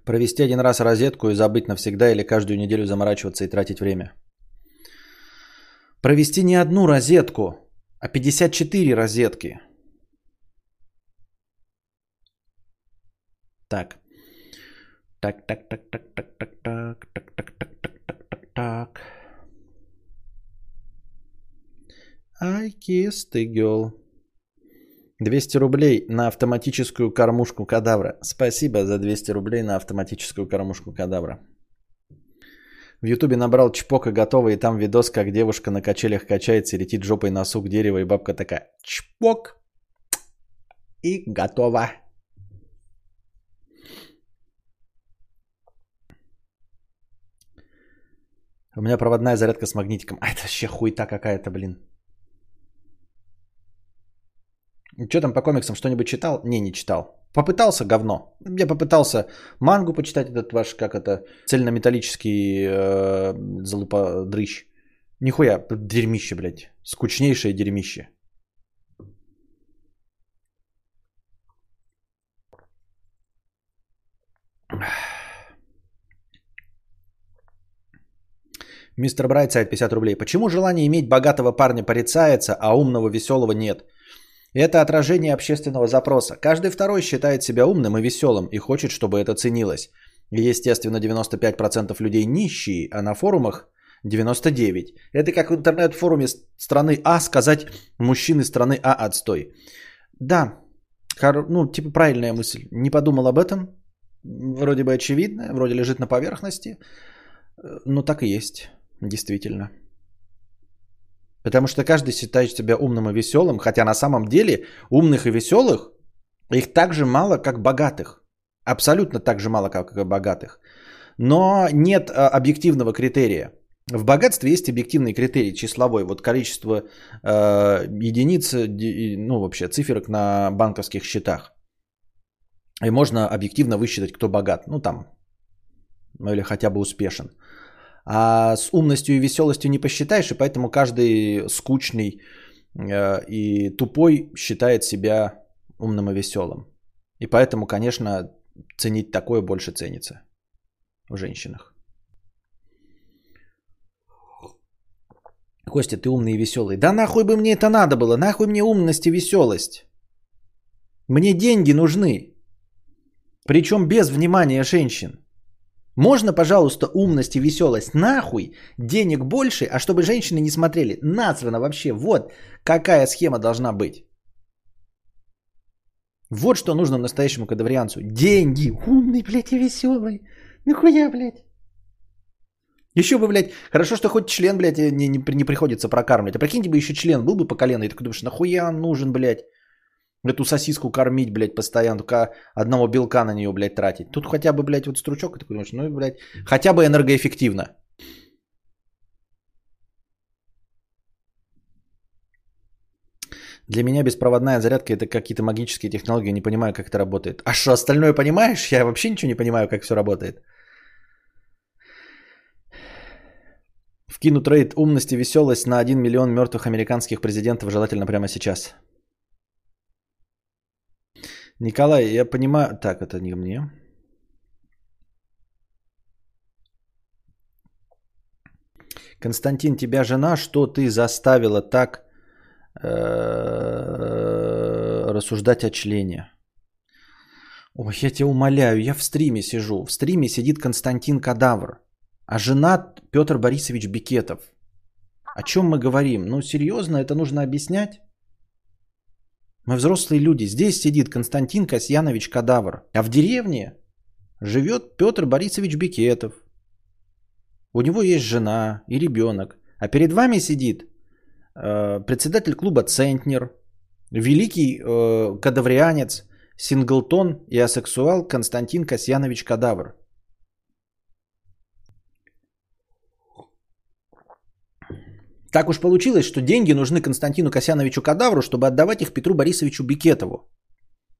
Провести один раз розетку и забыть навсегда или каждую неделю заморачиваться и тратить время. Провести не одну розетку, а 54 розетки. Так. Так, так, так, так, так, так, так, так, так, так, так, так, так, так. I kissed the girl. 200 рублей на автоматическую кормушку кадавра. Спасибо за 200 рублей на автоматическую кормушку кадавра. В ютубе набрал чпока готово, и там видос, как девушка на качелях качается, летит жопой на сук дерева, и бабка такая чпок, и готова. У меня проводная зарядка с магнитиком. А это вообще хуйта какая-то, блин. Что там по комиксам, что-нибудь читал? Не, не читал. Попытался говно. Я попытался мангу почитать, этот ваш, как это, цельнометаллический э, залуподрыщ. Нихуя, дерьмище, блядь. Скучнейшее дерьмище. Мистер Брайтсайд 50 рублей. Почему желание иметь богатого парня порицается, а умного веселого нет? Это отражение общественного запроса. Каждый второй считает себя умным и веселым и хочет, чтобы это ценилось. естественно, 95% людей нищие, а на форумах 99. Это как в интернет-форуме страны А сказать мужчины страны А отстой. Да, ну, типа правильная мысль. Не подумал об этом. Вроде бы очевидно, вроде лежит на поверхности. Но так и есть, действительно. Потому что каждый считает себя умным и веселым, хотя на самом деле умных и веселых их так же мало, как богатых. Абсолютно так же мало, как и богатых. Но нет а, объективного критерия. В богатстве есть объективный критерий числовой. Вот количество э, единиц, ну вообще циферок на банковских счетах. И можно объективно высчитать, кто богат. Ну там, ну или хотя бы успешен. А с умностью и веселостью не посчитаешь, и поэтому каждый скучный э, и тупой считает себя умным и веселым. И поэтому, конечно, ценить такое больше ценится в женщинах. Костя, ты умный и веселый. Да нахуй бы мне это надо было? Нахуй мне умность и веселость? Мне деньги нужны. Причем без внимания женщин. Можно, пожалуйста, умность и веселость нахуй, денег больше, а чтобы женщины не смотрели. Насрано вообще. Вот какая схема должна быть. Вот что нужно настоящему кадаврианцу. Деньги. Умный, блядь, и веселый. Нахуя, блядь. Еще бы, блядь, хорошо, что хоть член, блядь, не, не, не приходится прокармливать. А прикиньте бы еще член был бы по колено, и ты думаешь, нахуя он нужен, блядь? Эту сосиску кормить, блядь, постоянно, только одного белка на нее, блядь, тратить. Тут хотя бы, блядь, вот стручок, и ты думаешь, ну, блядь, хотя бы энергоэффективно. Для меня беспроводная зарядка это какие-то магические технологии, не понимаю, как это работает. А что, остальное понимаешь? Я вообще ничего не понимаю, как все работает. Вкину трейд умность и веселость на 1 миллион мертвых американских президентов, желательно прямо сейчас. Николай, я понимаю... Так, это не мне. Константин, тебя жена, что ты заставила так э, рассуждать о члене? Ой, я тебя умоляю, я в стриме сижу. В стриме сидит Константин Кадавр, а жена Петр Борисович Бикетов. О чем мы говорим? Ну, серьезно, это нужно объяснять? Мы взрослые люди. Здесь сидит Константин Касьянович Кадавр. А в деревне живет Петр Борисович Бекетов. У него есть жена и ребенок. А перед вами сидит э, председатель клуба «Центнер», великий э, кадаврианец, синглтон и асексуал Константин Касьянович Кадавр. Так уж получилось, что деньги нужны Константину Касяновичу Кадавру, чтобы отдавать их Петру Борисовичу Бикетову.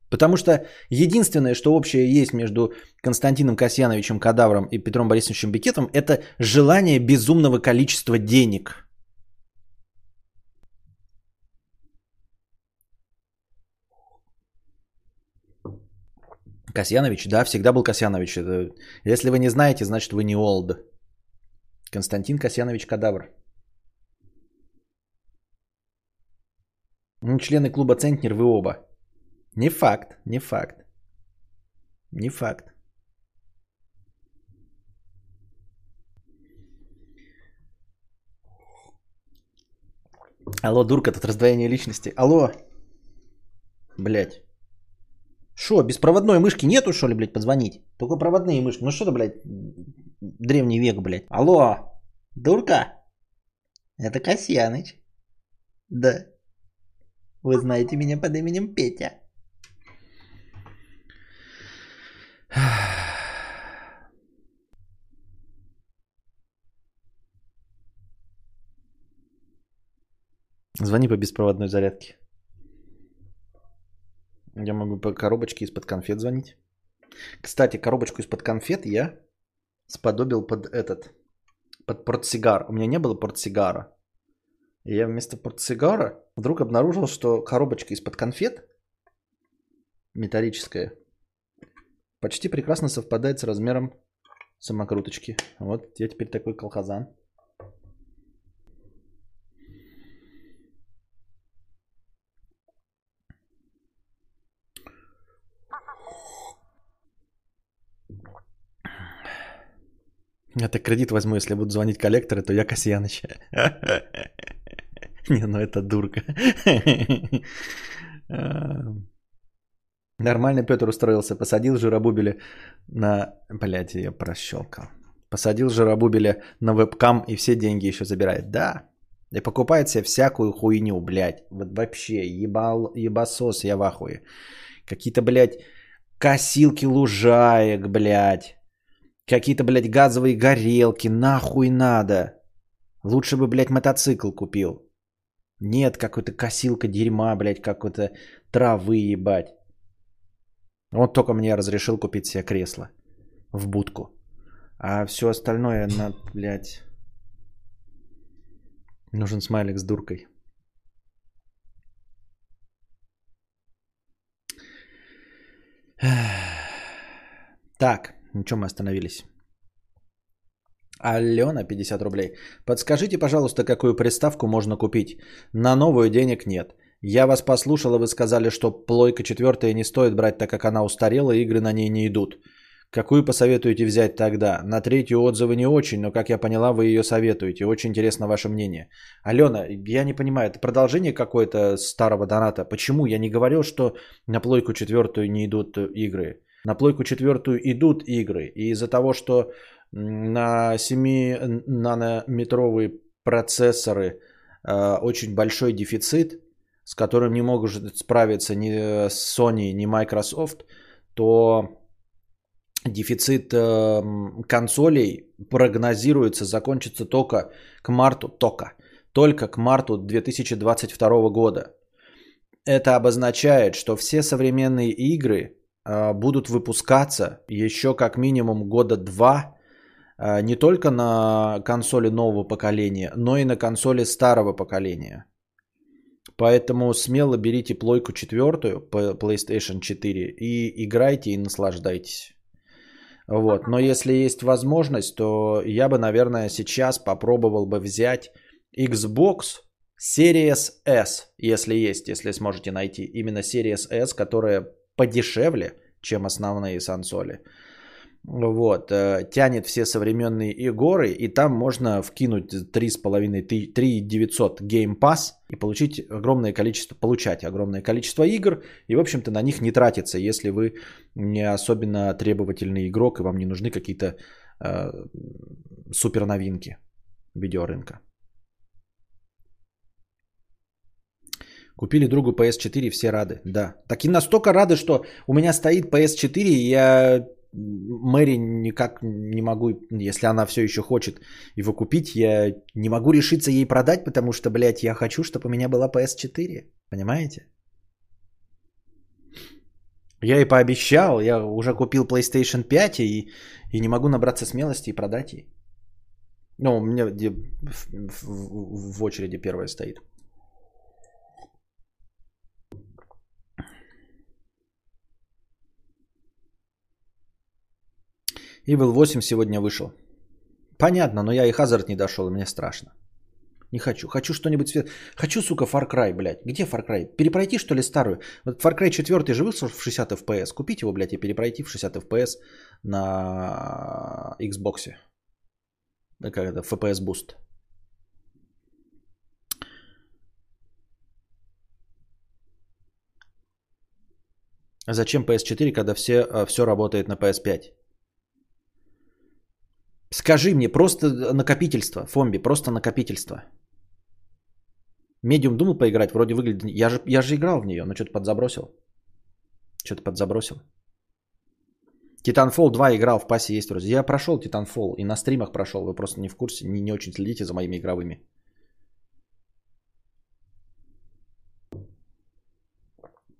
Потому что единственное, что общее есть между Константином Касьяновичем Кадавром и Петром Борисовичем Бикетовым, это желание безумного количества денег. Касьянович, да, всегда был Касьянович. Если вы не знаете, значит вы не олд. Константин Касьянович Кадавр. Ну, члены клуба Центнер вы оба. Не факт, не факт. Не факт. Алло, дурка, тут раздвоение личности. Алло. Блять. Шо, беспроводной мышки нету, что ли, блядь, позвонить? Только проводные мышки. Ну что то блядь, древний век, блядь. Алло, дурка? Это Касьяныч. Да. Вы знаете меня под именем Петя. Звони по беспроводной зарядке. Я могу по коробочке из-под конфет звонить. Кстати, коробочку из-под конфет я сподобил под этот, под портсигар. У меня не было портсигара. И я вместо портсигара вдруг обнаружил, что коробочка из-под конфет металлическая почти прекрасно совпадает с размером самокруточки. Вот я теперь такой колхозан. Это кредит возьму, если будут звонить коллекторы, то я Касьяныч. Не, ну это дурка. Нормально Петр устроился, посадил жиробубеля на... Блядь, я прощелкал. Посадил жиробубеля на вебкам и все деньги еще забирает. Да, и покупает себе всякую хуйню, блядь. Вот вообще, ебал, ебасос, я в ахуе. Какие-то, блядь, косилки лужаек, блядь. Какие-то, блядь, газовые горелки, нахуй надо. Лучше бы, блядь, мотоцикл купил. Нет, какой-то косилка дерьма, блядь, какой-то травы, ебать. Вот только мне разрешил купить себе кресло в будку. А все остальное, на, блядь, нужен смайлик с дуркой. Так, на чем мы остановились? Алена, 50 рублей. Подскажите, пожалуйста, какую приставку можно купить? На новую денег нет. Я вас послушала, вы сказали, что плойка четвертая не стоит брать, так как она устарела, игры на ней не идут. Какую посоветуете взять тогда? На третью отзывы не очень, но, как я поняла, вы ее советуете. Очень интересно ваше мнение. Алена, я не понимаю, это продолжение какое-то старого доната. Почему? Я не говорил, что на плойку четвертую не идут игры. На плойку четвертую идут игры. И из-за того, что на 7 нанометровые процессоры э, очень большой дефицит, с которым не могут справиться ни Sony, ни Microsoft, то дефицит э, консолей прогнозируется закончиться только к марту, только, только к марту 2022 года. Это обозначает, что все современные игры э, будут выпускаться еще как минимум года два э, не только на консоли нового поколения, но и на консоли старого поколения. Поэтому смело берите плойку четвертую PlayStation 4 и играйте и наслаждайтесь. Вот. Но если есть возможность, то я бы, наверное, сейчас попробовал бы взять Xbox Series S, если есть, если сможете найти. Именно Series S, которая подешевле, чем основные сансоли. Вот, э, тянет все современные игры, и там можно вкинуть 3,5, 3900 Game Pass и получить огромное количество, получать огромное количество игр, и, в общем-то, на них не тратиться, если вы не особенно требовательный игрок, и вам не нужны какие-то э, супер новинки видеорынка. Купили другу PS4, все рады. Да. Так и настолько рады, что у меня стоит PS4, и я Мэри никак не могу, если она все еще хочет его купить, я не могу решиться ей продать, потому что, блядь, я хочу, чтобы у меня была PS4. Понимаете? Я и пообещал, я уже купил PlayStation 5 и, и не могу набраться смелости и продать ей. Ну, у меня в, в, в очереди первая стоит. Evil 8 сегодня вышел. Понятно, но я и Хазард не дошел, и мне страшно. Не хочу. Хочу что-нибудь свет. Хочу, сука, Far Cry, блядь. Где Far Cry? Перепройти, что ли, старую? Вот Far Cry 4 же вышел в 60 FPS. Купить его, блядь, и перепройти в 60 FPS на Xbox. Как это? FPS Boost. Зачем PS4, когда все, все работает на PS5? Скажи мне, просто накопительство, Фомби, просто накопительство. Медиум думал поиграть, вроде выглядит... Я же, я же играл в нее, но что-то подзабросил. Что-то подзабросил. Titanfall 2 играл, в пасе есть вроде. Я прошел Titanfall и на стримах прошел, вы просто не в курсе, не, не очень следите за моими игровыми.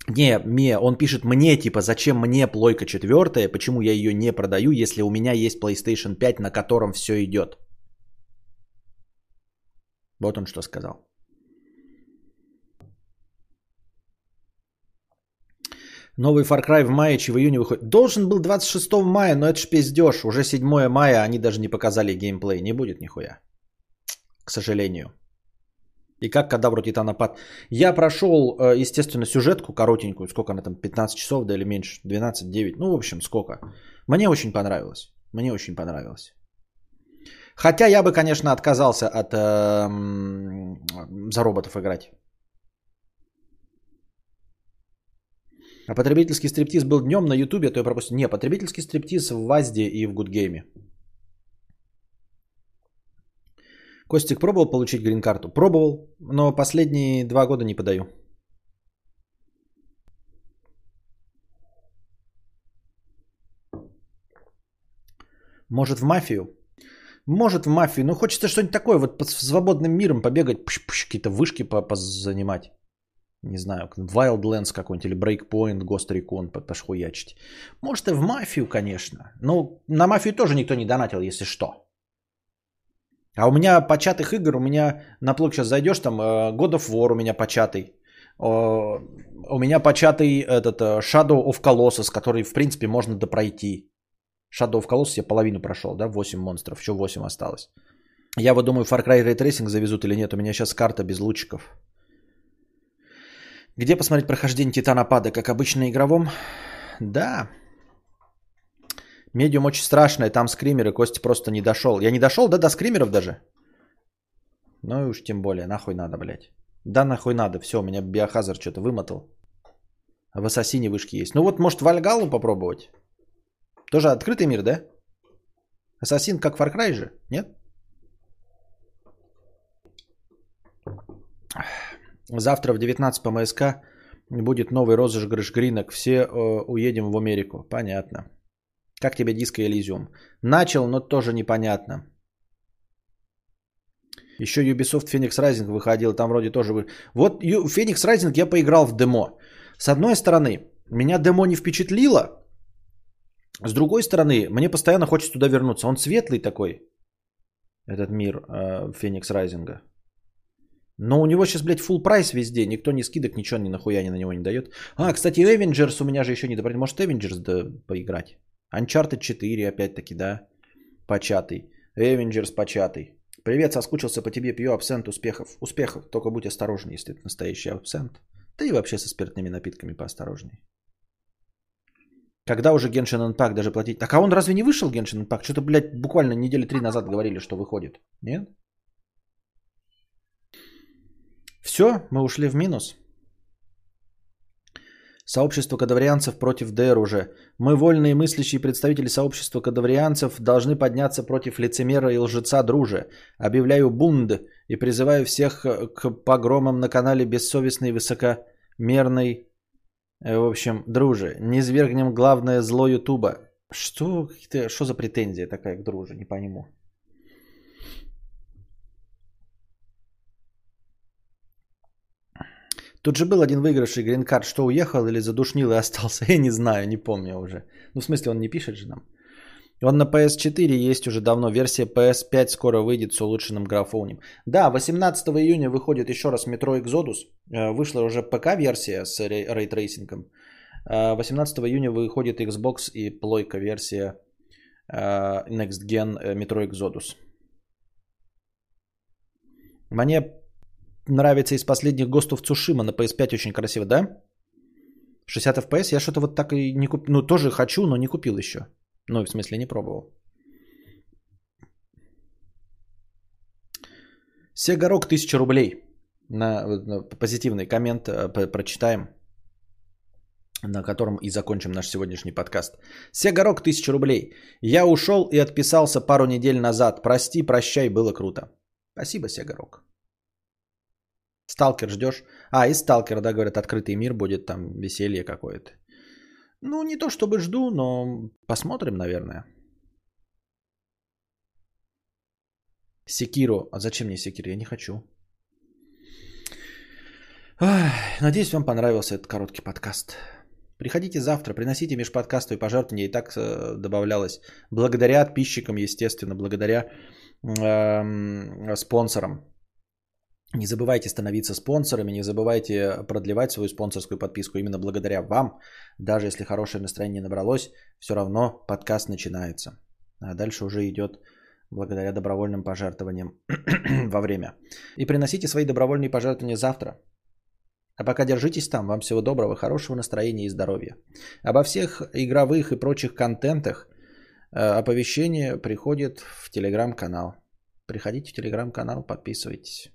Не, не, он пишет мне, типа, зачем мне плойка четвертая, почему я ее не продаю, если у меня есть PlayStation 5, на котором все идет. Вот он что сказал. Новый Far Cry в мае, чи в июне выходит. Должен был 26 мая, но это ж пиздеж. Уже 7 мая, они даже не показали геймплей. Не будет нихуя. К сожалению. И как когда вроде Титанопад. Я прошел, э, естественно, сюжетку коротенькую. Сколько она там? 15 часов, да или меньше? 12-9. Ну, в общем, сколько. Мне очень понравилось. Мне очень понравилось. Хотя я бы, конечно, отказался от э, за роботов играть. А потребительский стриптиз был днем на Ютубе, то я пропустил. Не, потребительский стриптиз в Вазде и в Гудгейме. Костик пробовал получить грин-карту? Пробовал, но последние два года не подаю. Может в мафию? Может в мафию, но хочется что-нибудь такое, вот под свободным миром побегать, какие-то вышки позанимать не знаю, Wildlands какой-нибудь или Breakpoint, Ghost Recon пошхуячить. Может и в мафию, конечно. Но на мафию тоже никто не донатил, если что. А у меня початых игр, у меня на плог сейчас зайдешь, там э, God of War у меня початый. У меня початый этот э, Shadow of Colossus, который в принципе можно допройти. Shadow of Colossus я половину прошел, да, 8 монстров, еще 8 осталось. Я вот думаю, Far Cry Ray Tracing завезут или нет, у меня сейчас карта без лучиков. Где посмотреть прохождение Титанопада? Как обычно игровом? Да. Медиум очень страшное, там скримеры, Костя просто не дошел. Я не дошел, да, до скримеров даже? Ну и уж тем более, нахуй надо, блядь. Да, нахуй надо, все, у меня биохазар что-то вымотал. В Ассасине вышки есть. Ну вот, может, Вальгалу попробовать? Тоже открытый мир, да? Ассасин как Far Cry же, нет? Завтра в 19 по МСК будет новый розыгрыш гринок. Все э, уедем в Америку. Понятно. Как тебе диско Elysium? Начал, но тоже непонятно. Еще Ubisoft Phoenix Rising выходил, там вроде тоже... Вы... Вот Phoenix Rising я поиграл в демо. С одной стороны, меня демо не впечатлило. С другой стороны, мне постоянно хочется туда вернуться. Он светлый такой, этот мир э, Phoenix Rising. Но у него сейчас, блядь, full прайс везде. Никто не скидок, ничего ни нахуя ни на него не дает. А, кстати, Avengers у меня же еще не добрали. Может, Avengers да, поиграть? Uncharted 4, опять-таки, да. Початый. Avengers початый. Привет, соскучился по тебе, пью абсент успехов. Успехов, только будь осторожней, если это настоящий абсент. Да и вообще со спиртными напитками поосторожней. Когда уже Genshin Impact даже платить? Так а он разве не вышел Genshin Impact? Что-то, блядь, буквально недели три назад говорили, что выходит. Нет? Все, мы ушли в минус. Сообщество кадаврианцев против ДР уже. Мы, вольные мыслящие представители сообщества кадаврианцев, должны подняться против лицемера и лжеца друже. Объявляю бунд и призываю всех э, к погромам на канале бессовестной высокомерной, э, в общем, друже. Не извергнем главное зло Ютуба. Что, что за претензия такая к друже, не пойму. Тут же был один выигравший грин-карт, что уехал или задушнил и остался. Я не знаю, не помню уже. Ну, в смысле, он не пишет же нам. Он на PS4 есть уже давно. Версия PS5 скоро выйдет с улучшенным графоном. Да, 18 июня выходит еще раз Metro Exodus. Э, вышла уже ПК-версия с ray tracing ом. 18 июня выходит Xbox и плойка версия э, Next Gen э, Metro Exodus. Мне нравится из последних of Tsushima на PS5 очень красиво, да? 60 FPS я что-то вот так и не купил. Ну, тоже хочу, но не купил еще. Ну, в смысле, не пробовал. Сегорок 1000 рублей. На, на позитивный коммент э, прочитаем, на котором и закончим наш сегодняшний подкаст. Сегорок 1000 рублей. Я ушел и отписался пару недель назад. Прости, прощай, было круто. Спасибо, Сегорок. Сталкер ждешь? А, и Сталкер, да, говорят, открытый мир будет, там веселье какое-то. Ну, не то чтобы жду, но посмотрим, наверное. Секиру. А зачем мне Секир? Я не хочу. Надеюсь, вам понравился этот короткий подкаст. Приходите завтра, приносите межподкастовые пожертвования. И так э, добавлялось. Благодаря подписчикам, естественно, благодаря э, спонсорам. Не забывайте становиться спонсорами, не забывайте продлевать свою спонсорскую подписку. Именно благодаря вам, даже если хорошее настроение набралось, все равно подкаст начинается. А дальше уже идет благодаря добровольным пожертвованиям во время. И приносите свои добровольные пожертвования завтра. А пока держитесь там. Вам всего доброго, хорошего настроения и здоровья. Обо всех игровых и прочих контентах э, оповещение приходит в телеграм-канал. Приходите в телеграм-канал, подписывайтесь.